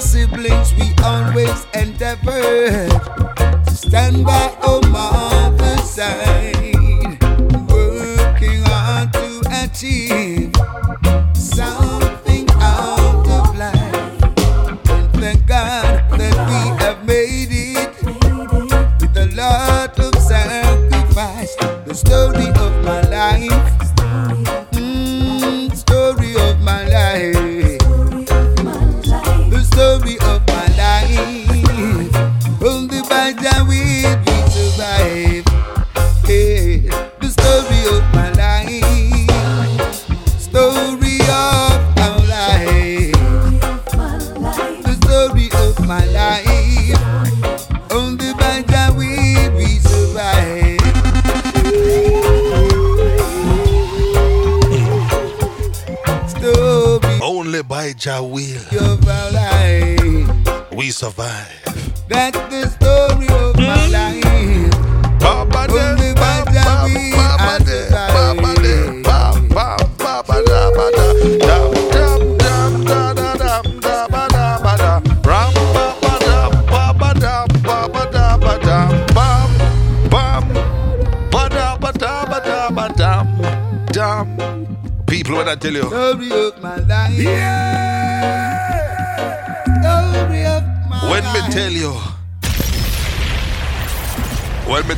as siblings, we always endeavor to stand by our mother's side, working hard to achieve.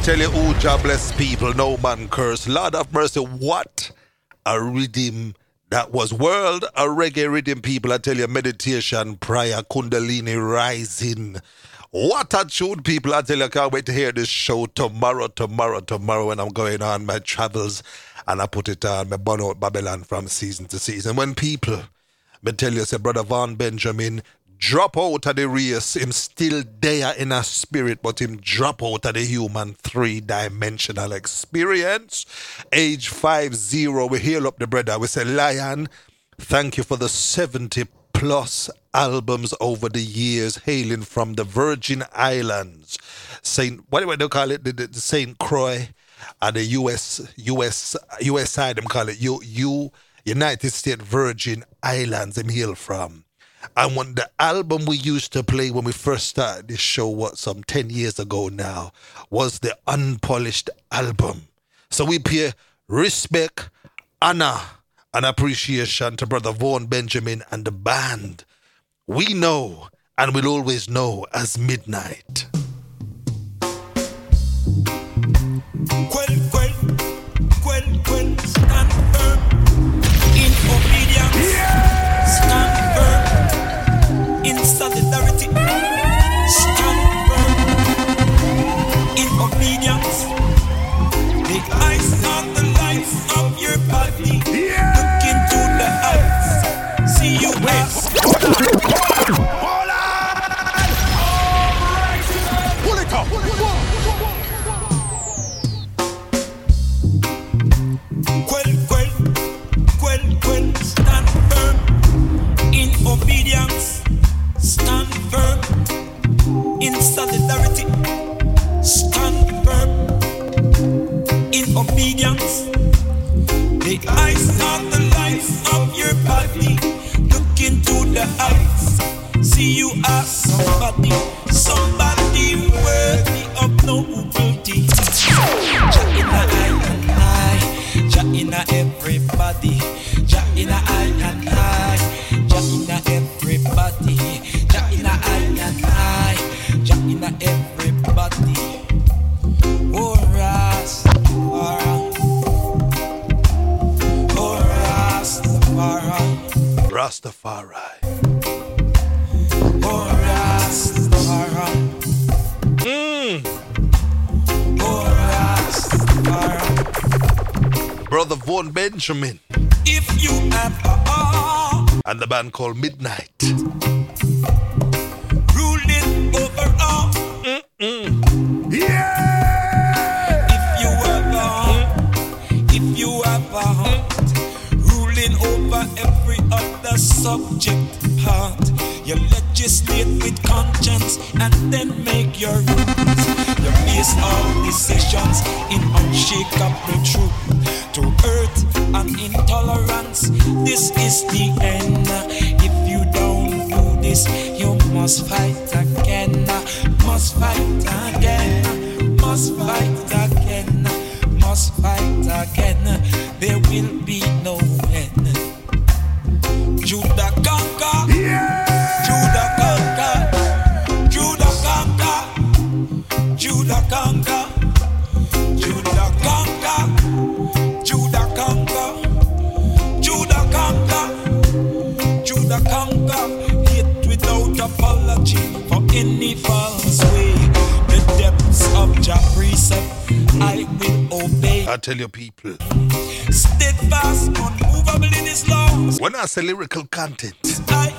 tell you, oh jobless people, no man curse. Lord of mercy, what a rhythm that was. World a reggae rhythm, people. I tell you, meditation, prayer, kundalini rising. What a tune, people. I tell you, I can't wait to hear this show tomorrow, tomorrow, tomorrow when I'm going on my travels and I put it on my burn Babylon from season to season. When people, I tell you, say, Brother Vaughan Benjamin, drop out of the race, him still there in a spirit, but him drop out of the human three-dimensional experience. Age 50, we heal up the brother. We say, Lion, thank you for the 70 plus albums over the years hailing from the Virgin Islands. Saint, what do they call it? The, the, the Saint Croix and the US, US, US side, them call it U, U, United States Virgin Islands, them hail from. And when the album we used to play when we first started this show, what, some 10 years ago now, was the Unpolished album. So we pay respect, honor, and appreciation to Brother Vaughan Benjamin and the band. We know and will always know as Midnight. Quell, obedience. Stand firm in solidarité stand firm in obedience The eyes on the life of your body. Into the eyes. See you as somebody, somebody worthy of nobility. Jah in eye, Benjamin If you have a and the band called Midnight. I say lyrical content, I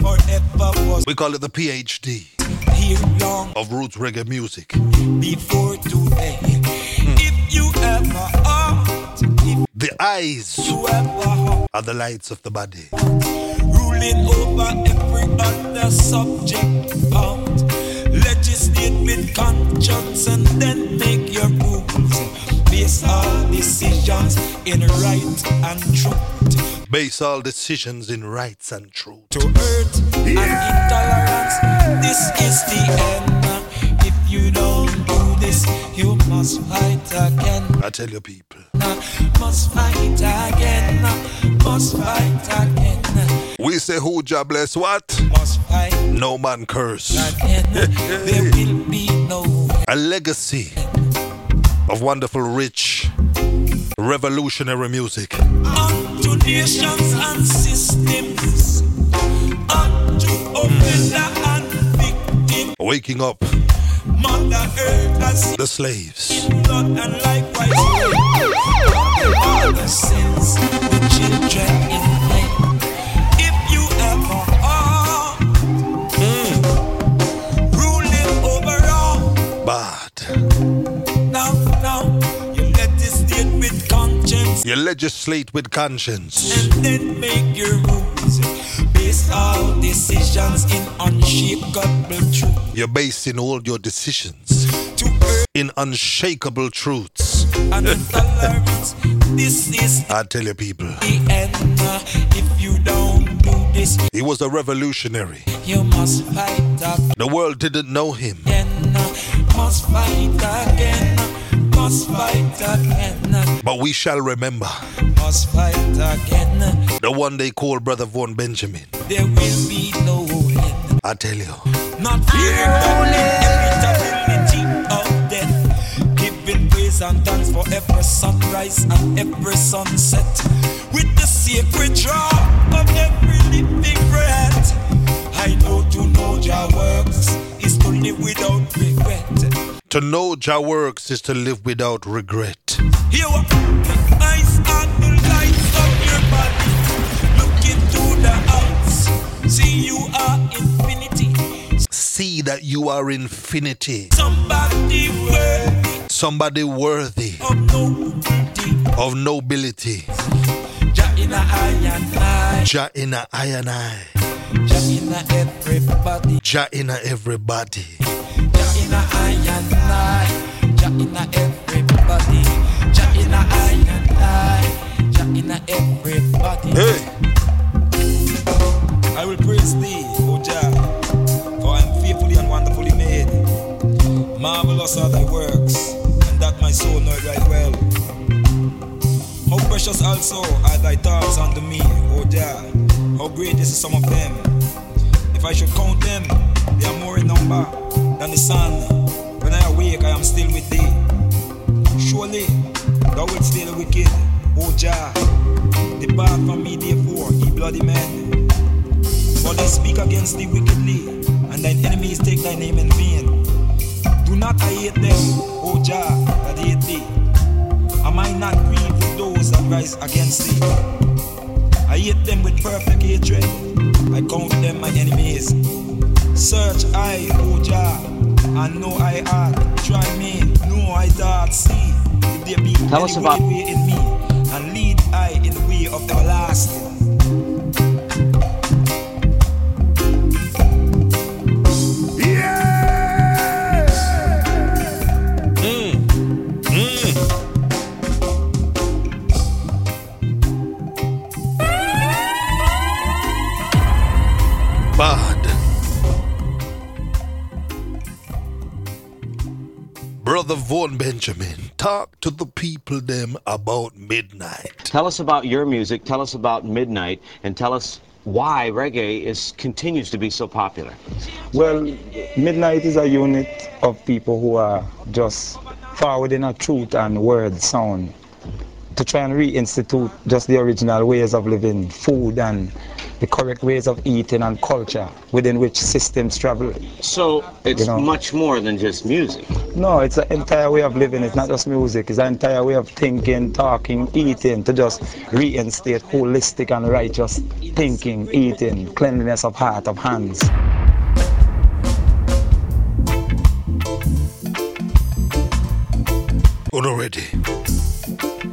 will forever was we call it the PhD here long of roots reggae music. before today. If you ever heart, if The eyes are the lights of the body. ruling over every other subject part. Legislate with conscience and then make your rules. Base all decisions in right and truth. Base all decisions in rights and truth. To hurt and intolerance, this is the end. If you don't do this, you must fight again. I tell you, people, Must fight again. Must fight again. we say who job bless what? Must fight No man curse. again. There will be no A legacy of wonderful, rich, revolutionary music. unto nations and systems. Unto offender and victim. Waking up Mother Earth the slaves. blood and likewise all the sins, the children You legislate with conscience. And then make your rules. Base all decisions in unshakable truth. You're basing all your decisions in unshakable truths. And. This is I tell you, people, the end. If you don't do this, he was a revolutionary. you must fight again. The world didn't know him. Must fight again. Must fight again. But we shall remember Must fight again. the one they call Brother Vaughan Benjamin. There will be no end. I tell you. Not fearing only the inevitability of death. Giving praise and thanks for every sunrise and every sunset. To know Jah works is to live without regret. Here eyes and the lights of your body. Look into the eyes. See you are infinity. See that you are infinity. Somebody worthy Somebody worthy of nobility. of nobility. Jah in a eye. Jah in a I and I. Jah in a everybody. Jah in a everybody. Jah in I will praise thee, O Jah, for I am fearfully and wonderfully made. Marvelous are thy works, and that my soul know it right well. How precious also are thy thoughts unto me, O Jah. How great is the sum of them. If I should count them, they are more in number than the sun. When I awake, I am still with thee. Surely thou wilt slay the wicked, O Jah. Depart from me, therefore, ye bloody men. For they speak against thee wickedly, and thine enemies take thy name in vain. Do not I hate them, O Jah, that hate thee. Am I not grieved with those that rise against thee? I hate them with perfect hatred. I count them my enemies. Search I, Jah, and know I heart. Try me, know I thought. See if there be Tell any us about- way in me, and lead I in the way of everlasting. Brother Vaughan Benjamin, talk to the people them about midnight. Tell us about your music, tell us about Midnight, and tell us why reggae is continues to be so popular. Well, Midnight is a unit of people who are just forwarding a truth and word sound to try and reinstitute just the original ways of living, food and the correct ways of eating and culture within which systems travel. So it's You know. much more than just music. No, it's an entire way of living. It's not just music. It's an entire way of thinking, talking, eating to just reinstate holistic and righteous thinking, eating, cleanliness of heart, of hands. Uno ready.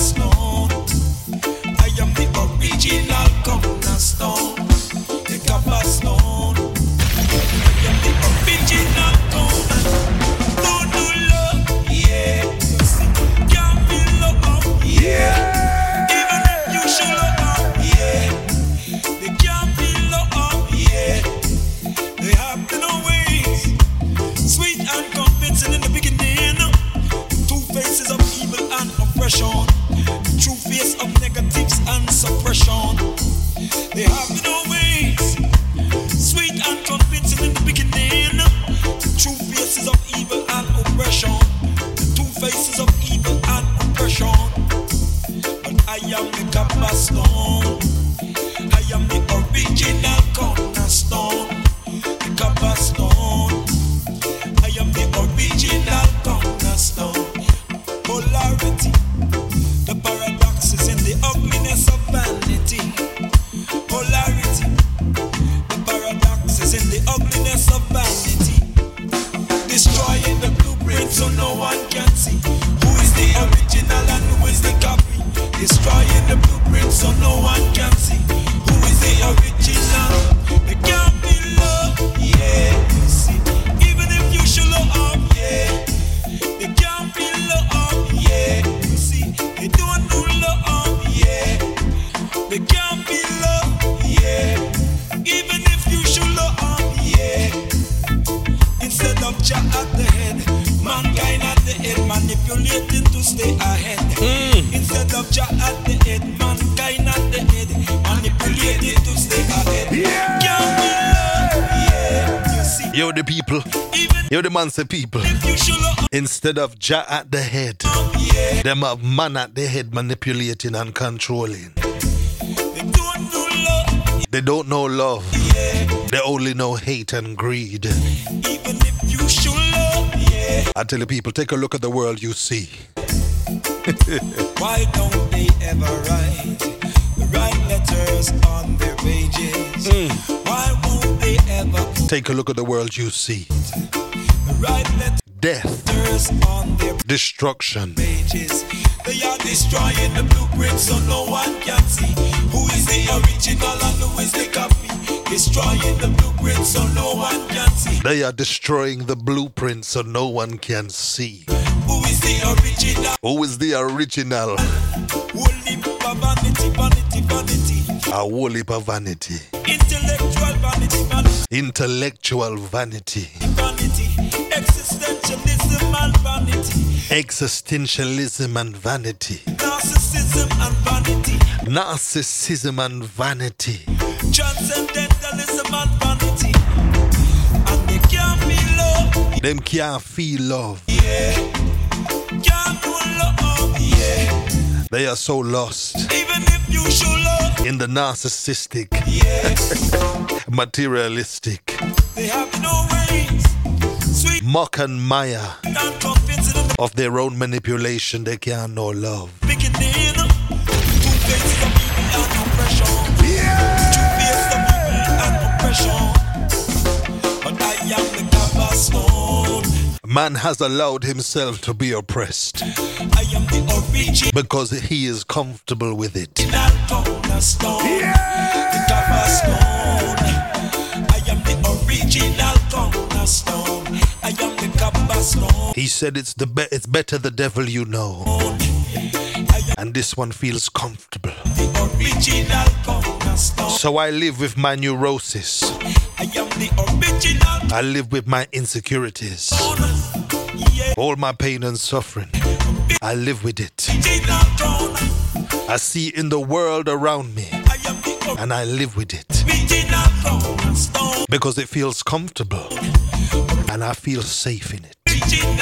cornerstone. I am the original cornerstone, the man say people. if you show up, Instead of Jah at the head, them have man at the head manipulating and controlling. They don't know love, They don't know love. They only know hate and greed. even if you show love, yeah. I tell you people, take a look at the world you see. Why don't they ever write the right letters on their pages? Hmm. Why won't they ever Take a look at the world you see. Death, letters on their destruction? They are destroying the blueprint so no one can see who is the original and who is the copy. Destroying the blueprint so no one can see they are destroying the blueprint so no one can see. who is the original. Who is the original? Vanity, vanity, vanity. A whole heap of vanity. Intellectual vanity, vanity, Intellectual vanity. vanity. Existentialism and vanity. Existentialism and vanity. Narcissism and vanity. Narcissism and vanity. Transcendentalism and vanity. And they can't be love. Them can't feel love. Yeah. Can't love. Yeah. They are so lost Even if you show love. in the narcissistic, Yeah. materialistic, They have no ways. Mock and mire of their own manipulation. They can't know love. Man has allowed himself to be oppressed because he is comfortable with it. the original. He said it's the be- it's better the devil you know, and this one feels comfortable. So I live with my neurosis. I live with my insecurities, all my pain and suffering. I live with it. I see in the world around me, and I live with it because it feels comfortable, and I feel safe in it. Original.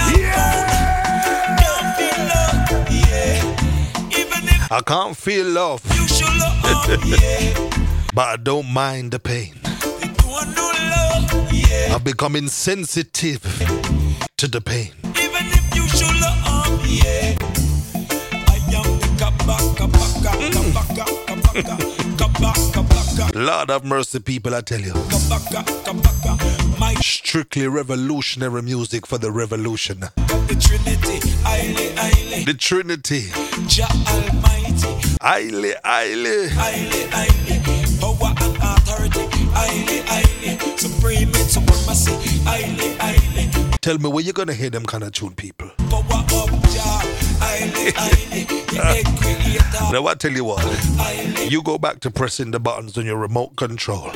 Can't feel love. Yeah. Even I can't feel love, you love. Yeah. but I don't mind the pain. They don't know love. Yeah. I've become insensitive to the pain. Even Lord have mercy, people, I tell you. Strictly revolutionary music for the revolution. the Trinity. Aile, aile. The Trinity. Jah Almighty. Aile, aile. Aile, aile. Power and authority. Aile, aile. Supreme and supremacy. Aile, aile. Tell me where you're gonna hear them kind of tune, people. Power of Now I tell you what, you go back to pressing the buttons on your remote control.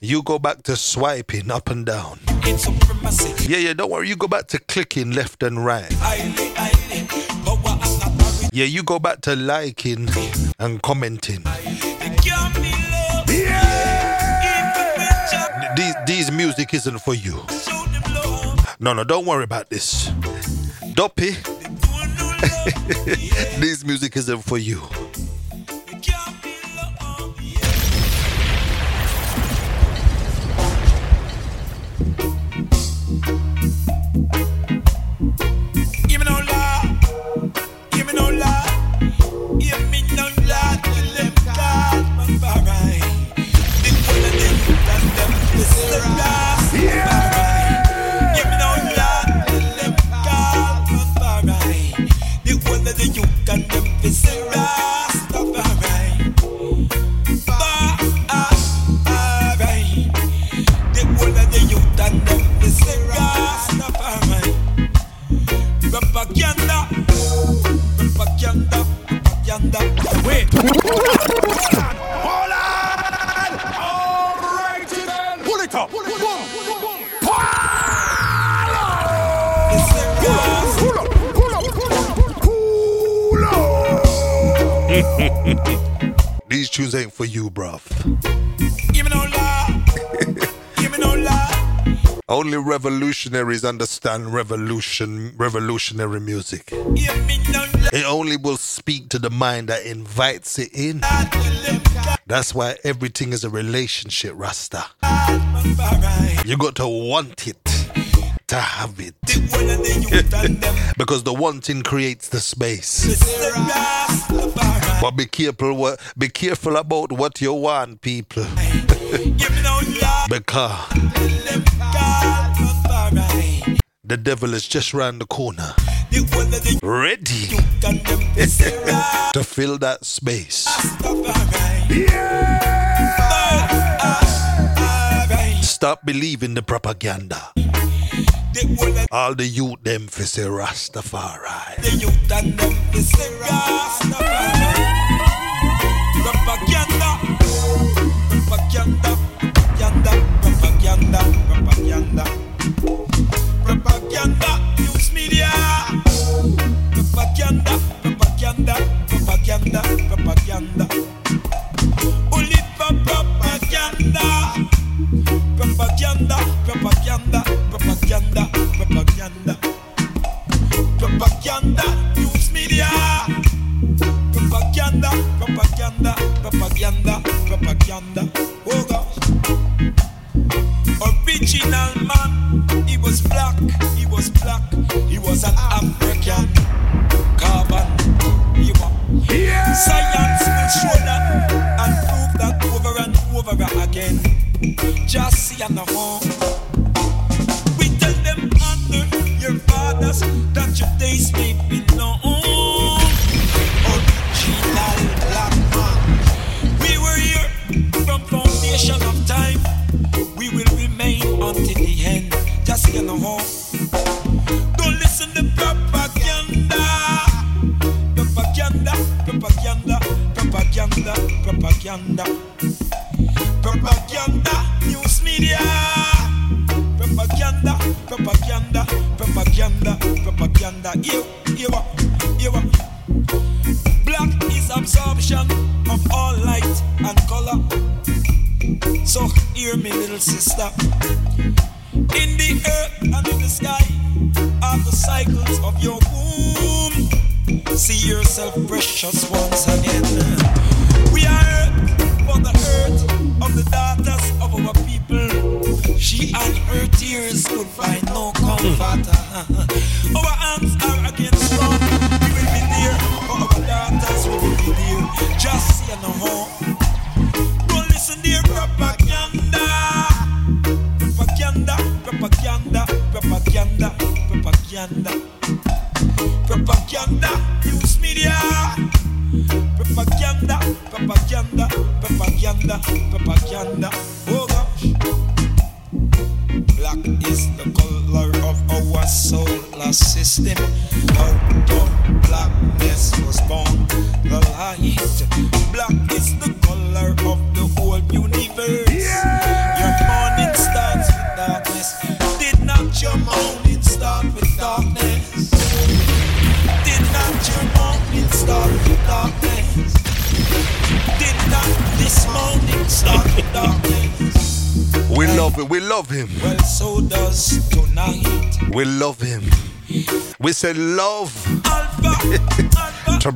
You go back to swiping up and down. Yeah, yeah, don't worry. You go back to clicking left and right. Yeah, you go back to liking and commenting. These, these music isn't for you. No, no, don't worry about this. Doppy, this music is for you. you Pull up. Pull up. These tunes ain't for you, bruv. Only revolutionaries understand revolution, revolutionary music. It only will speak to the mind that invites it in. That's why everything is a relationship, Rasta. You got to want it to have it. because the wanting creates the space. But be careful what be careful about what you want, people. Because the devil is just round the corner. Ready to fill that space. Stop believing the propaganda. All the youth them for say Rastafari. The youth and them for say Rastafari. propaganda, propaganda, propaganda, propaganda. Propaganda, propaganda, propaganda. propaganda.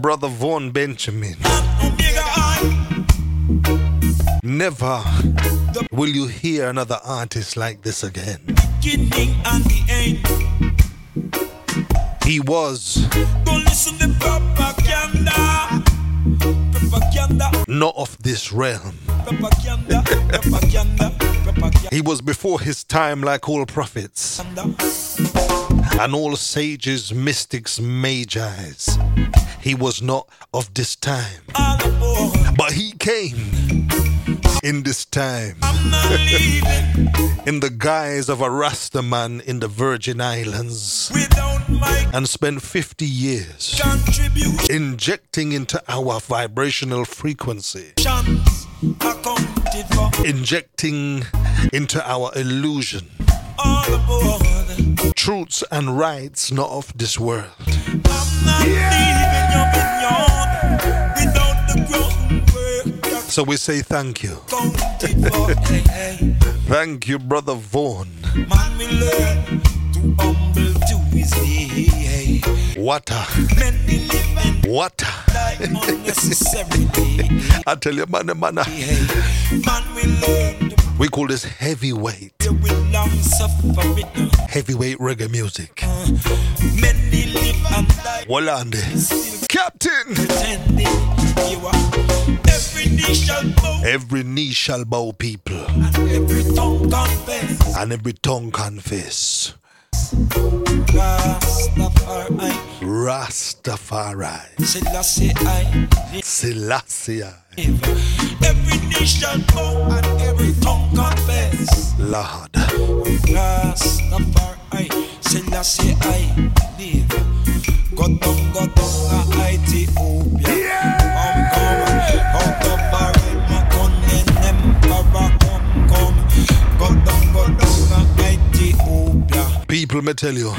brother Vaughan Benjamin. Never will you hear another artist like this again. He was not of this realm. he was before his time, like all prophets and all sages, mystics, magi's. He was not of this time, but he came in this time. In the guise of a Rasta man in the Virgin Islands. And spent 50 years injecting into our vibrational frequency, injecting into our illusion truths and rights not of this world. So we say thank you. thank you, Brother Vaughan. Water. Water. I tell you, man, man. We call this heavyweight. Heavyweight reggae music. Walande. Captain. Every knee shall bow, people. And every tongue confess. Rastafari. Rastafari. Selassie I. Selassie. Every shall oh, bow and every tongue confess. Lord. Rastafari. Selassie I. Live. Go down, go down, Ethiopia. Come, People, me tell you,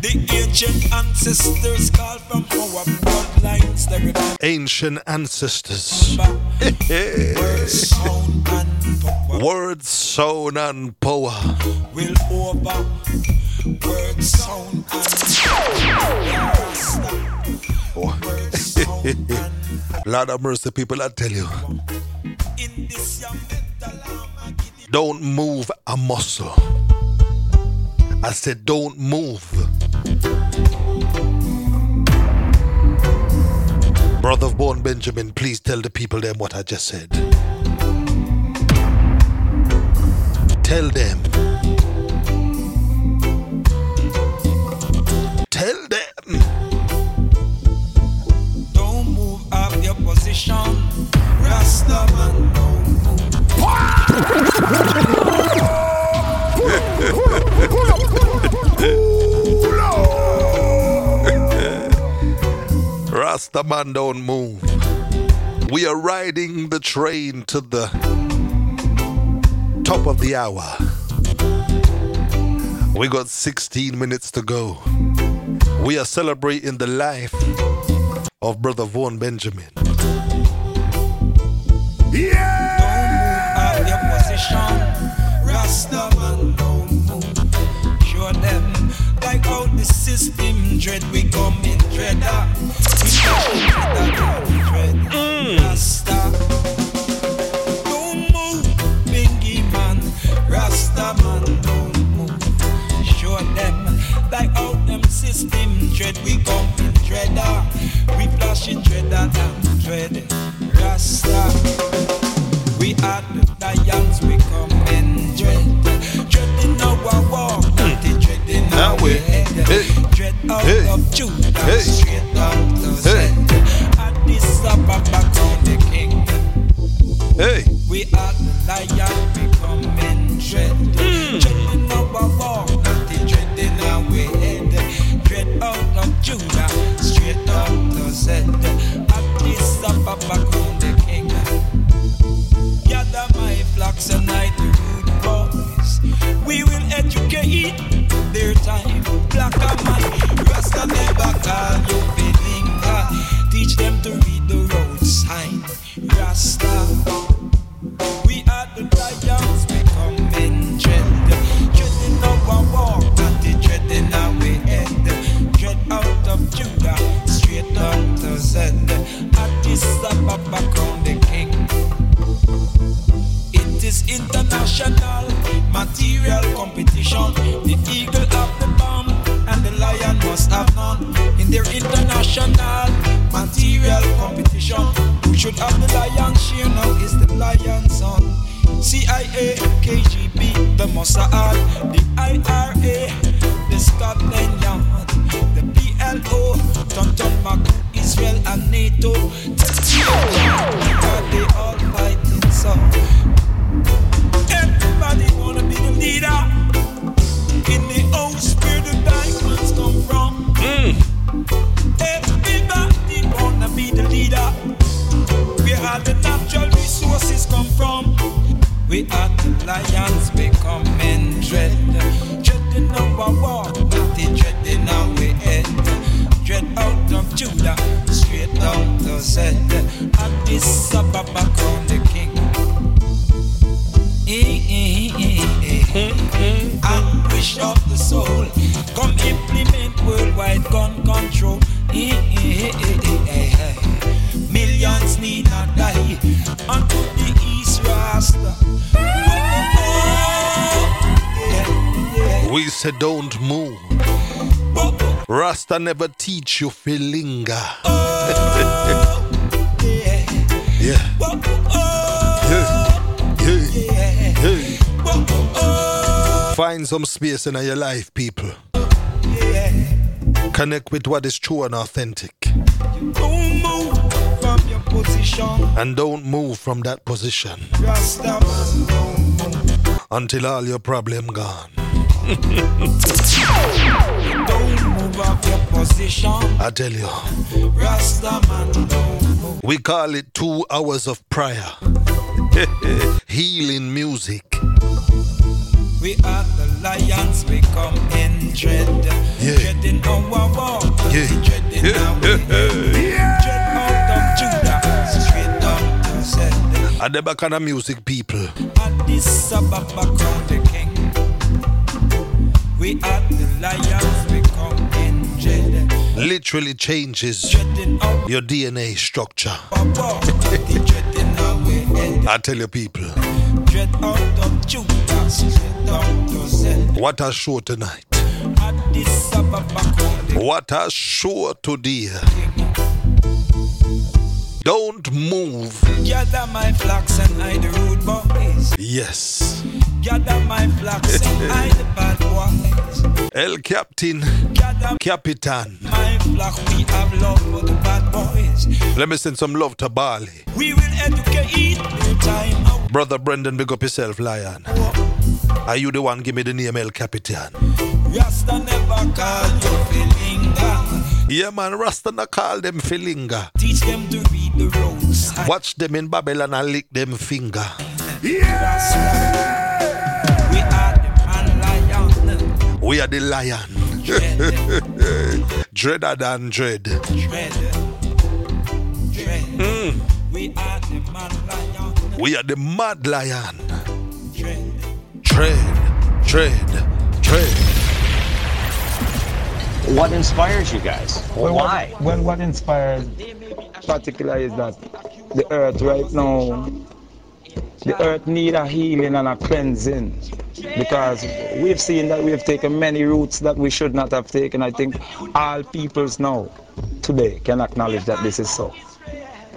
The ancient ancestors call from our bloodlines. Ancient ancestors. word, sound, and power Word, sound, and power. will over. Word, sound, and Word, sound, and Lord of mercy, people, I tell you. in this young metal armor, give it Don't move a muscle. I said, don't move. Brother Vaughan Benjamin, please tell the people them what I just said. Tell them. Tell them. Don't move up your position. Rasta man, don't move. Rasta man don't move. We are riding the train to the top of the hour. We got 16 minutes to go. We are celebrating the life of Brother Vaughan Benjamin. Yeah! Don't We and are the lions, we come in dread. Dreading our walk, Now we- hey, hey, of Judah, hey, straight out of hey. Zed. Addis Ababa, crown the king. Hey, We are the lion, in dread. Hmm. Dreading our walk, not the dreading our head. Dread out of Judah, straight out of Zed. Addis Ababa, the king. Gather my flocks and night the rude boys. We will educate their time. Black and white, Rasta never call you Belinga. Teach them to read the road sign. Rasta. We are the lions, in dread. Dreading our walk, not the dreading our head. Dread out of Judah, straight out of Zed. Addis Ababa, crown the king. It is international material competition. The eagle have the bomb and the lion must have none. In their international material competition, who should have the lion share now is the lion son. CIA, KGB, the Mossad, the IRA, the Scotland Yard. The PLO, Tom Mac, Israel and NATO. Don't move. Rasta never teach you linger. yeah. Yeah. Yeah. Yeah. Find some space in your life, people. Connect with what is true and authentic. Don't. And don't move from that position until all your problem gone. Don't move off your position. I tell you, Rasta man, we call it two hours of prayer. Healing music. We are the lions, we come in dread. Dreading our walk, dreading our Dread out of Judah, straight down to Zed. At the back of the music, people. Addis Ababa crown the king. We are the lions, we come in dread. Literally changes your DNA structure. Dreading our head. I tell you, people. Dread out of Judah, straight down to Zed. What a show tonight. Addis Ababa crown the What a show today. Don't move. Gather my flocks and hide the rude boys. Yes. Gather my flocks and hide the bad boys. El Captain. Capitan. My flock, we have love for the bad boys. Let me send some love to Bali. We will educate time. Brother Brendan, big up yourself, Lion. Are you the one give me the name El Capitan? Rasta never call you Philinga. Yeah, man, Rasta na call them Filinga. Teach them to read the roads. Watch them in Babylon and lick them finger. Yeah! We are the man lion. We are the lion. Dreader than dread. Dread. Dread. We are the man lion. We are the mad lion. Dread. Tread, tread, tread. What inspires you guys? Well, Why? What, well, what inspires particular is that the earth right now, the earth need a healing and a cleansing because we've seen that we've taken many routes that we should not have taken. I think all peoples now today can acknowledge that this is so.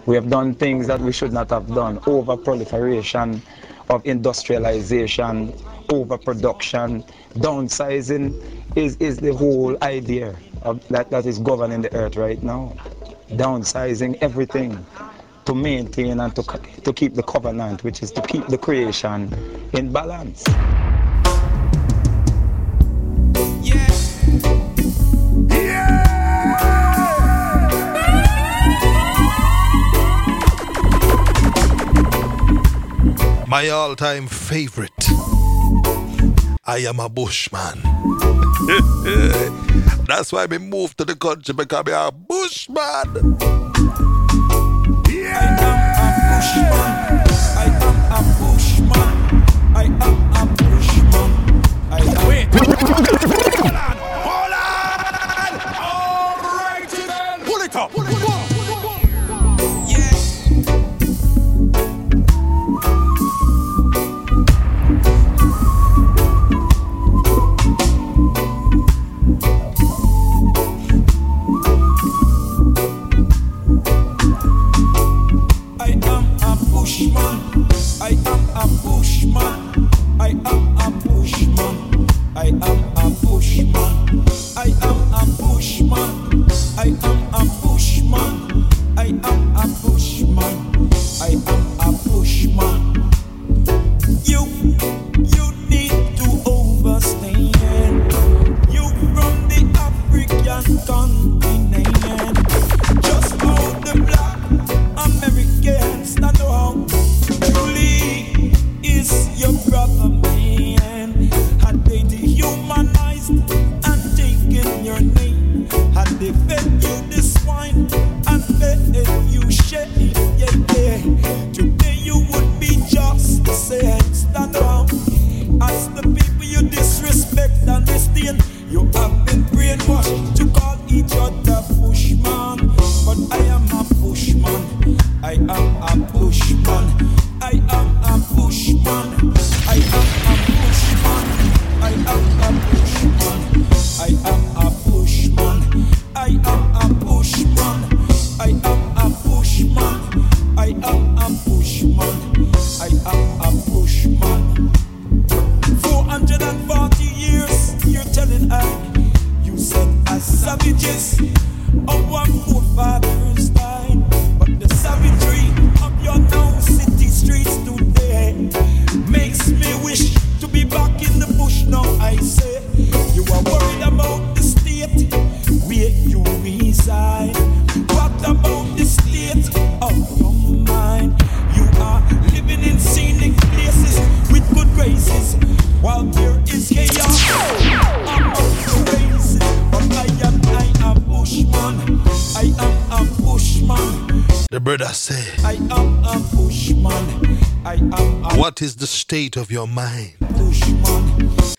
We have done things that we should not have done. Over proliferation of industrialization, overproduction, downsizing is, is the whole idea of that, that is governing the earth right now. Downsizing everything to maintain and to, to keep the covenant, which is to keep the creation in balance. My all time favorite. I am a bushman. That's why we moved to the country because I'm a bushman. I am a bushman. I am a bushman. I am Wait. Hold on. Hold on. All right, then. Pull it up. I state of your mind?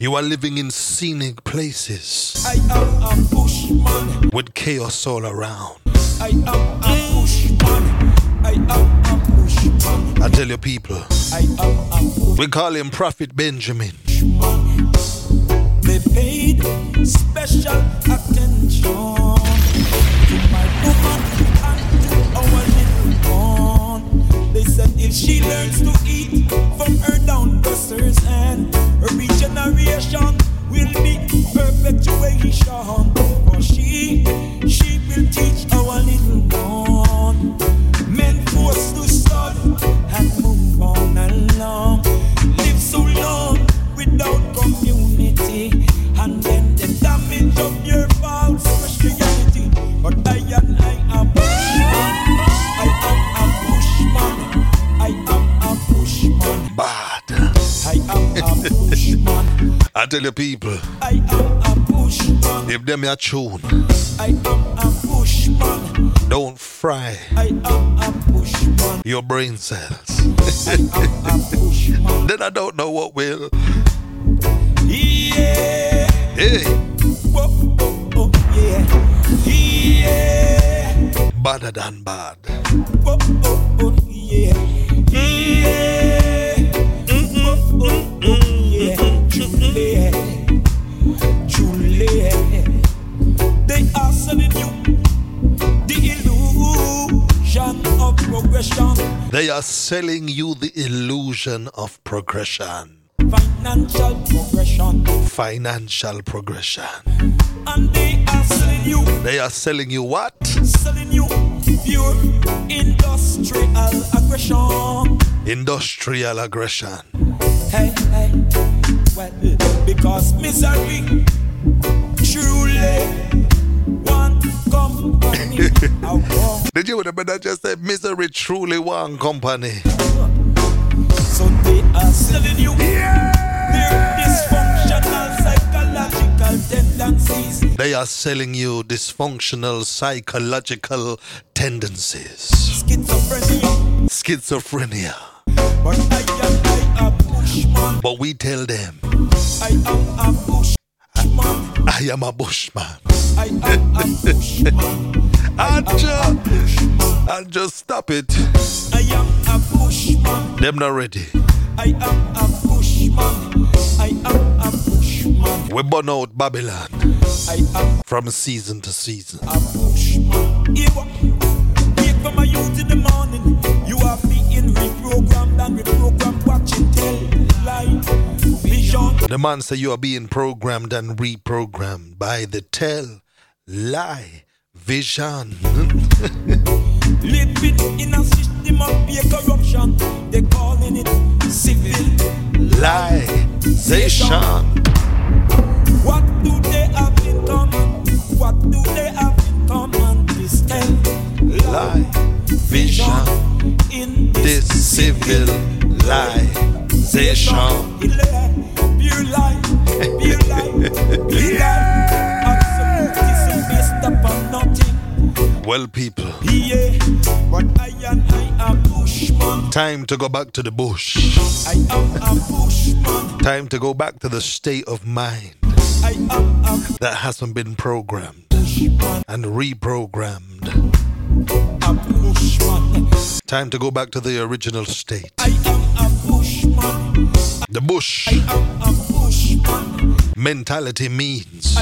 You are living in scenic places I am a bushman. with chaos all around. I am a bushman. I am a bushman. I tell you, people, I am a we call him Prophet Benjamin. They paid special attention to my woman and to our little one. They said if she learns to eat regeneration will be perpetuation. For she, she will teach our little one. Men forced to start and move on along. Live so long without community. And I tell you, people, I am a bushman. if them your tune, I am a bushman. don't fry I am a bushman. your brain cells. I am a bushman. then I don't know what will. Yeah. Hey, Whoa, oh, oh, yeah. Yeah. badder than bad. Whoa, oh, oh, yeah. Yeah. They are selling you the illusion of progression. They are selling you the illusion of progression, Financial progression. financial progression. And they are selling you They are selling you what? selling you pure industrial aggression. Industrial aggression. Hey, hey, well, because misery truly Did you remember that just said misery truly one company? So they are selling you their dysfunctional psychological tendencies. They are selling you dysfunctional psychological tendencies. Schizophrenia. Schizophrenia. But I am I bushman. But we tell them, I am a bushman. I am a bushman. I am a bushman. And just, and stop it. I am a bushman. Them not ready. I am a bushman. I am a bushman. We burn out Babylon I am from season to season. a bushman. Here, from my youth in the morning. You are being reprogrammed and reprogrammed. Watching tell light vision. The man say you are being programmed and reprogrammed by the tell lie vision. Living in a system of pure corruption. They calling it civil Liezation. What do they have in common? What do they have in common? This tell Lie vision. in This civil liezation. Pure lie, pure lie, pure lie. Well, people. Yeah, but I am. I am bushman. Time to go back to the bush. I am a bushman. Time to go back to the state of mind I am a that hasn't been programmed bushman. and reprogrammed. A bushman. Time to go back to the original state. I am a bushman. The bush. I am a bushman mentality means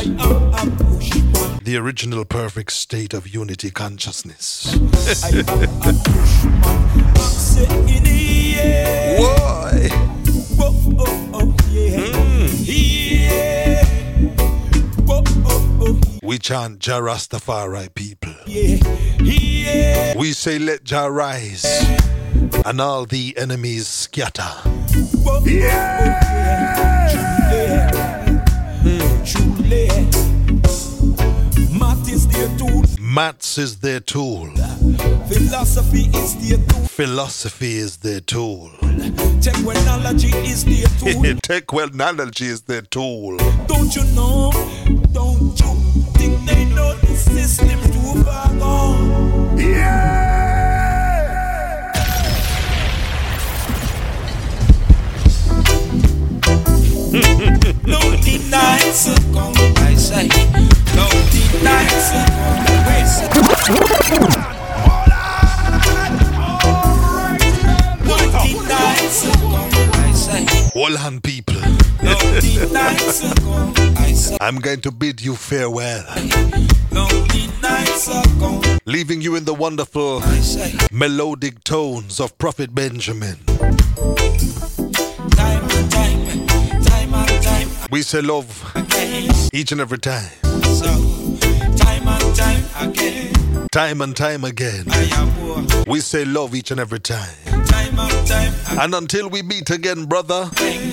the original perfect state of unity consciousness. Why? Hmm. We chant Jah Rastafari people. We say let Jah rise and all the enemies scatter. Yeah! Maths is their tool. Philosophy is their tool. Philosophy is their tool. Technology is their tool. Technology is their tool. Don't you know? Don't you think they know the system's too far gone? Yeah! no denial, so come by side. Holland people, I'm going to bid you farewell. Leaving you in the wonderful melodic tones of Prophet Benjamin. We say love face. Each and every time. So, time and time again. Time and time again. We say love each and every time. time, and, time and until we meet again, brother, hey.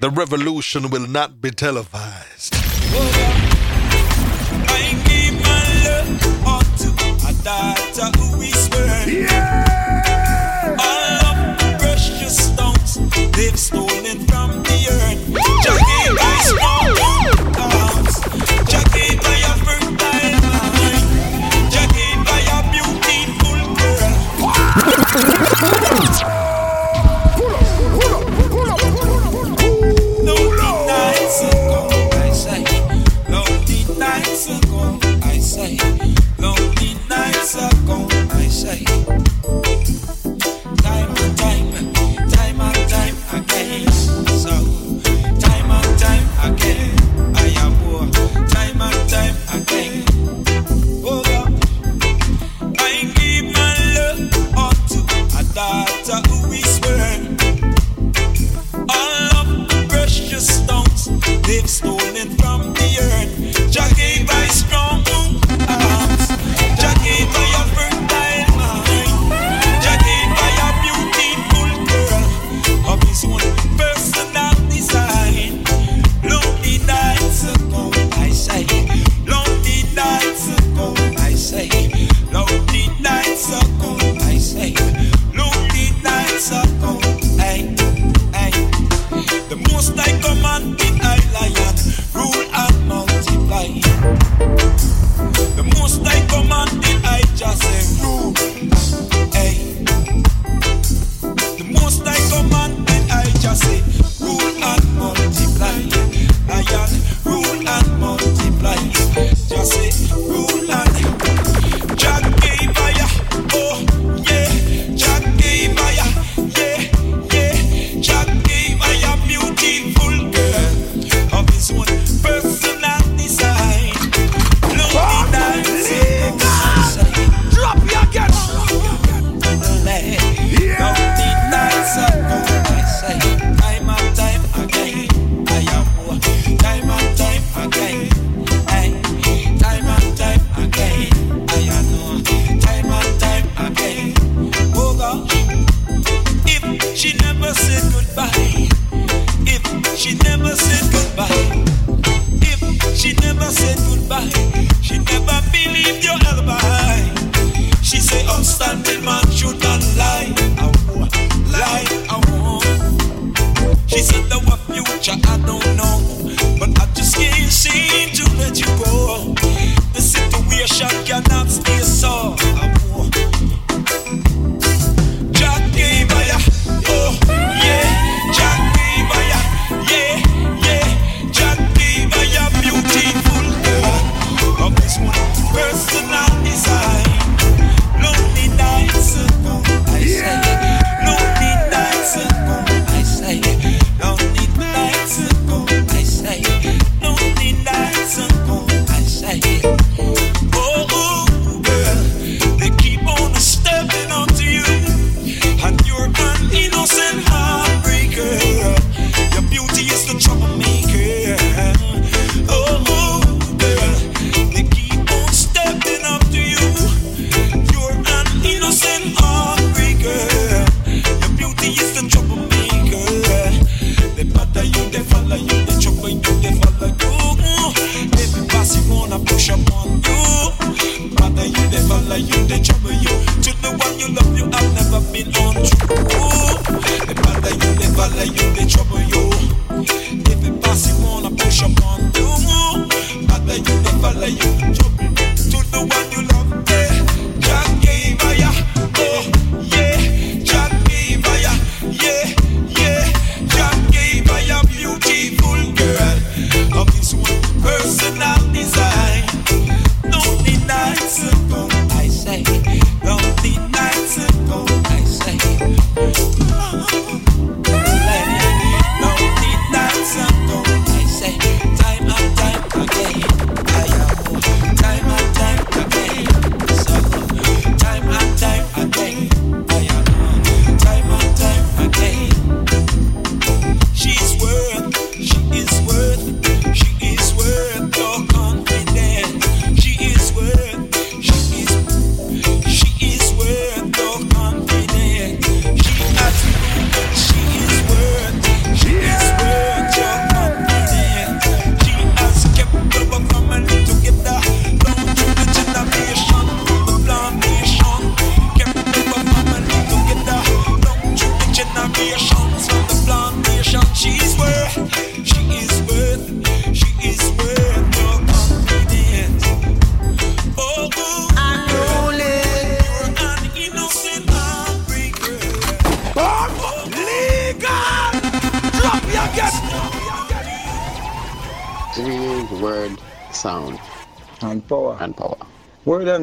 the revolution will not be televised. Oh, yeah! All of the precious stones they've stolen shot cannot stay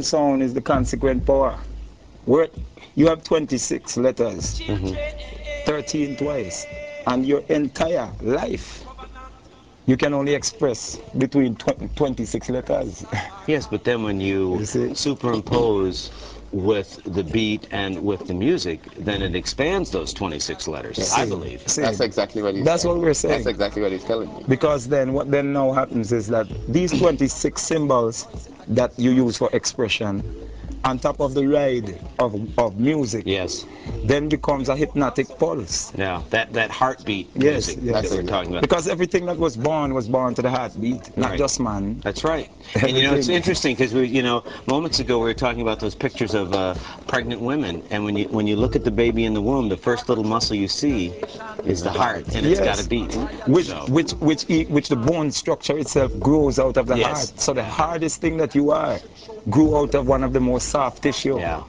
Word sound is the consequent power. Word, you have 26 letters, 13 twice, and your entire life, you can only express between tw- 26 letters. Yes, but then when you, superimpose with the beat and with the music, then it expands those 26 letters, I believe. That's exactly what he's That's saying. what we're saying. That's exactly what he's telling me. Because then what then now happens is that these 26 symbols that you use for expression on top of the ride of, of music yes then becomes a hypnotic pulse Yeah, that, that heartbeat yes, music yes. that we're talking about. because everything that was born was born to the heartbeat not Right. just man That's right. And you know, it's interesting because we, you know, moments ago we were talking about those pictures of uh, pregnant women, and when you when you look at the baby in the womb, the first little muscle you see is the heart, and it's got to beat. which So- which which which the bone structure itself grows out of the Yes. heart so the hardest thing that you are grew out of one of the most soft tissue Yeah.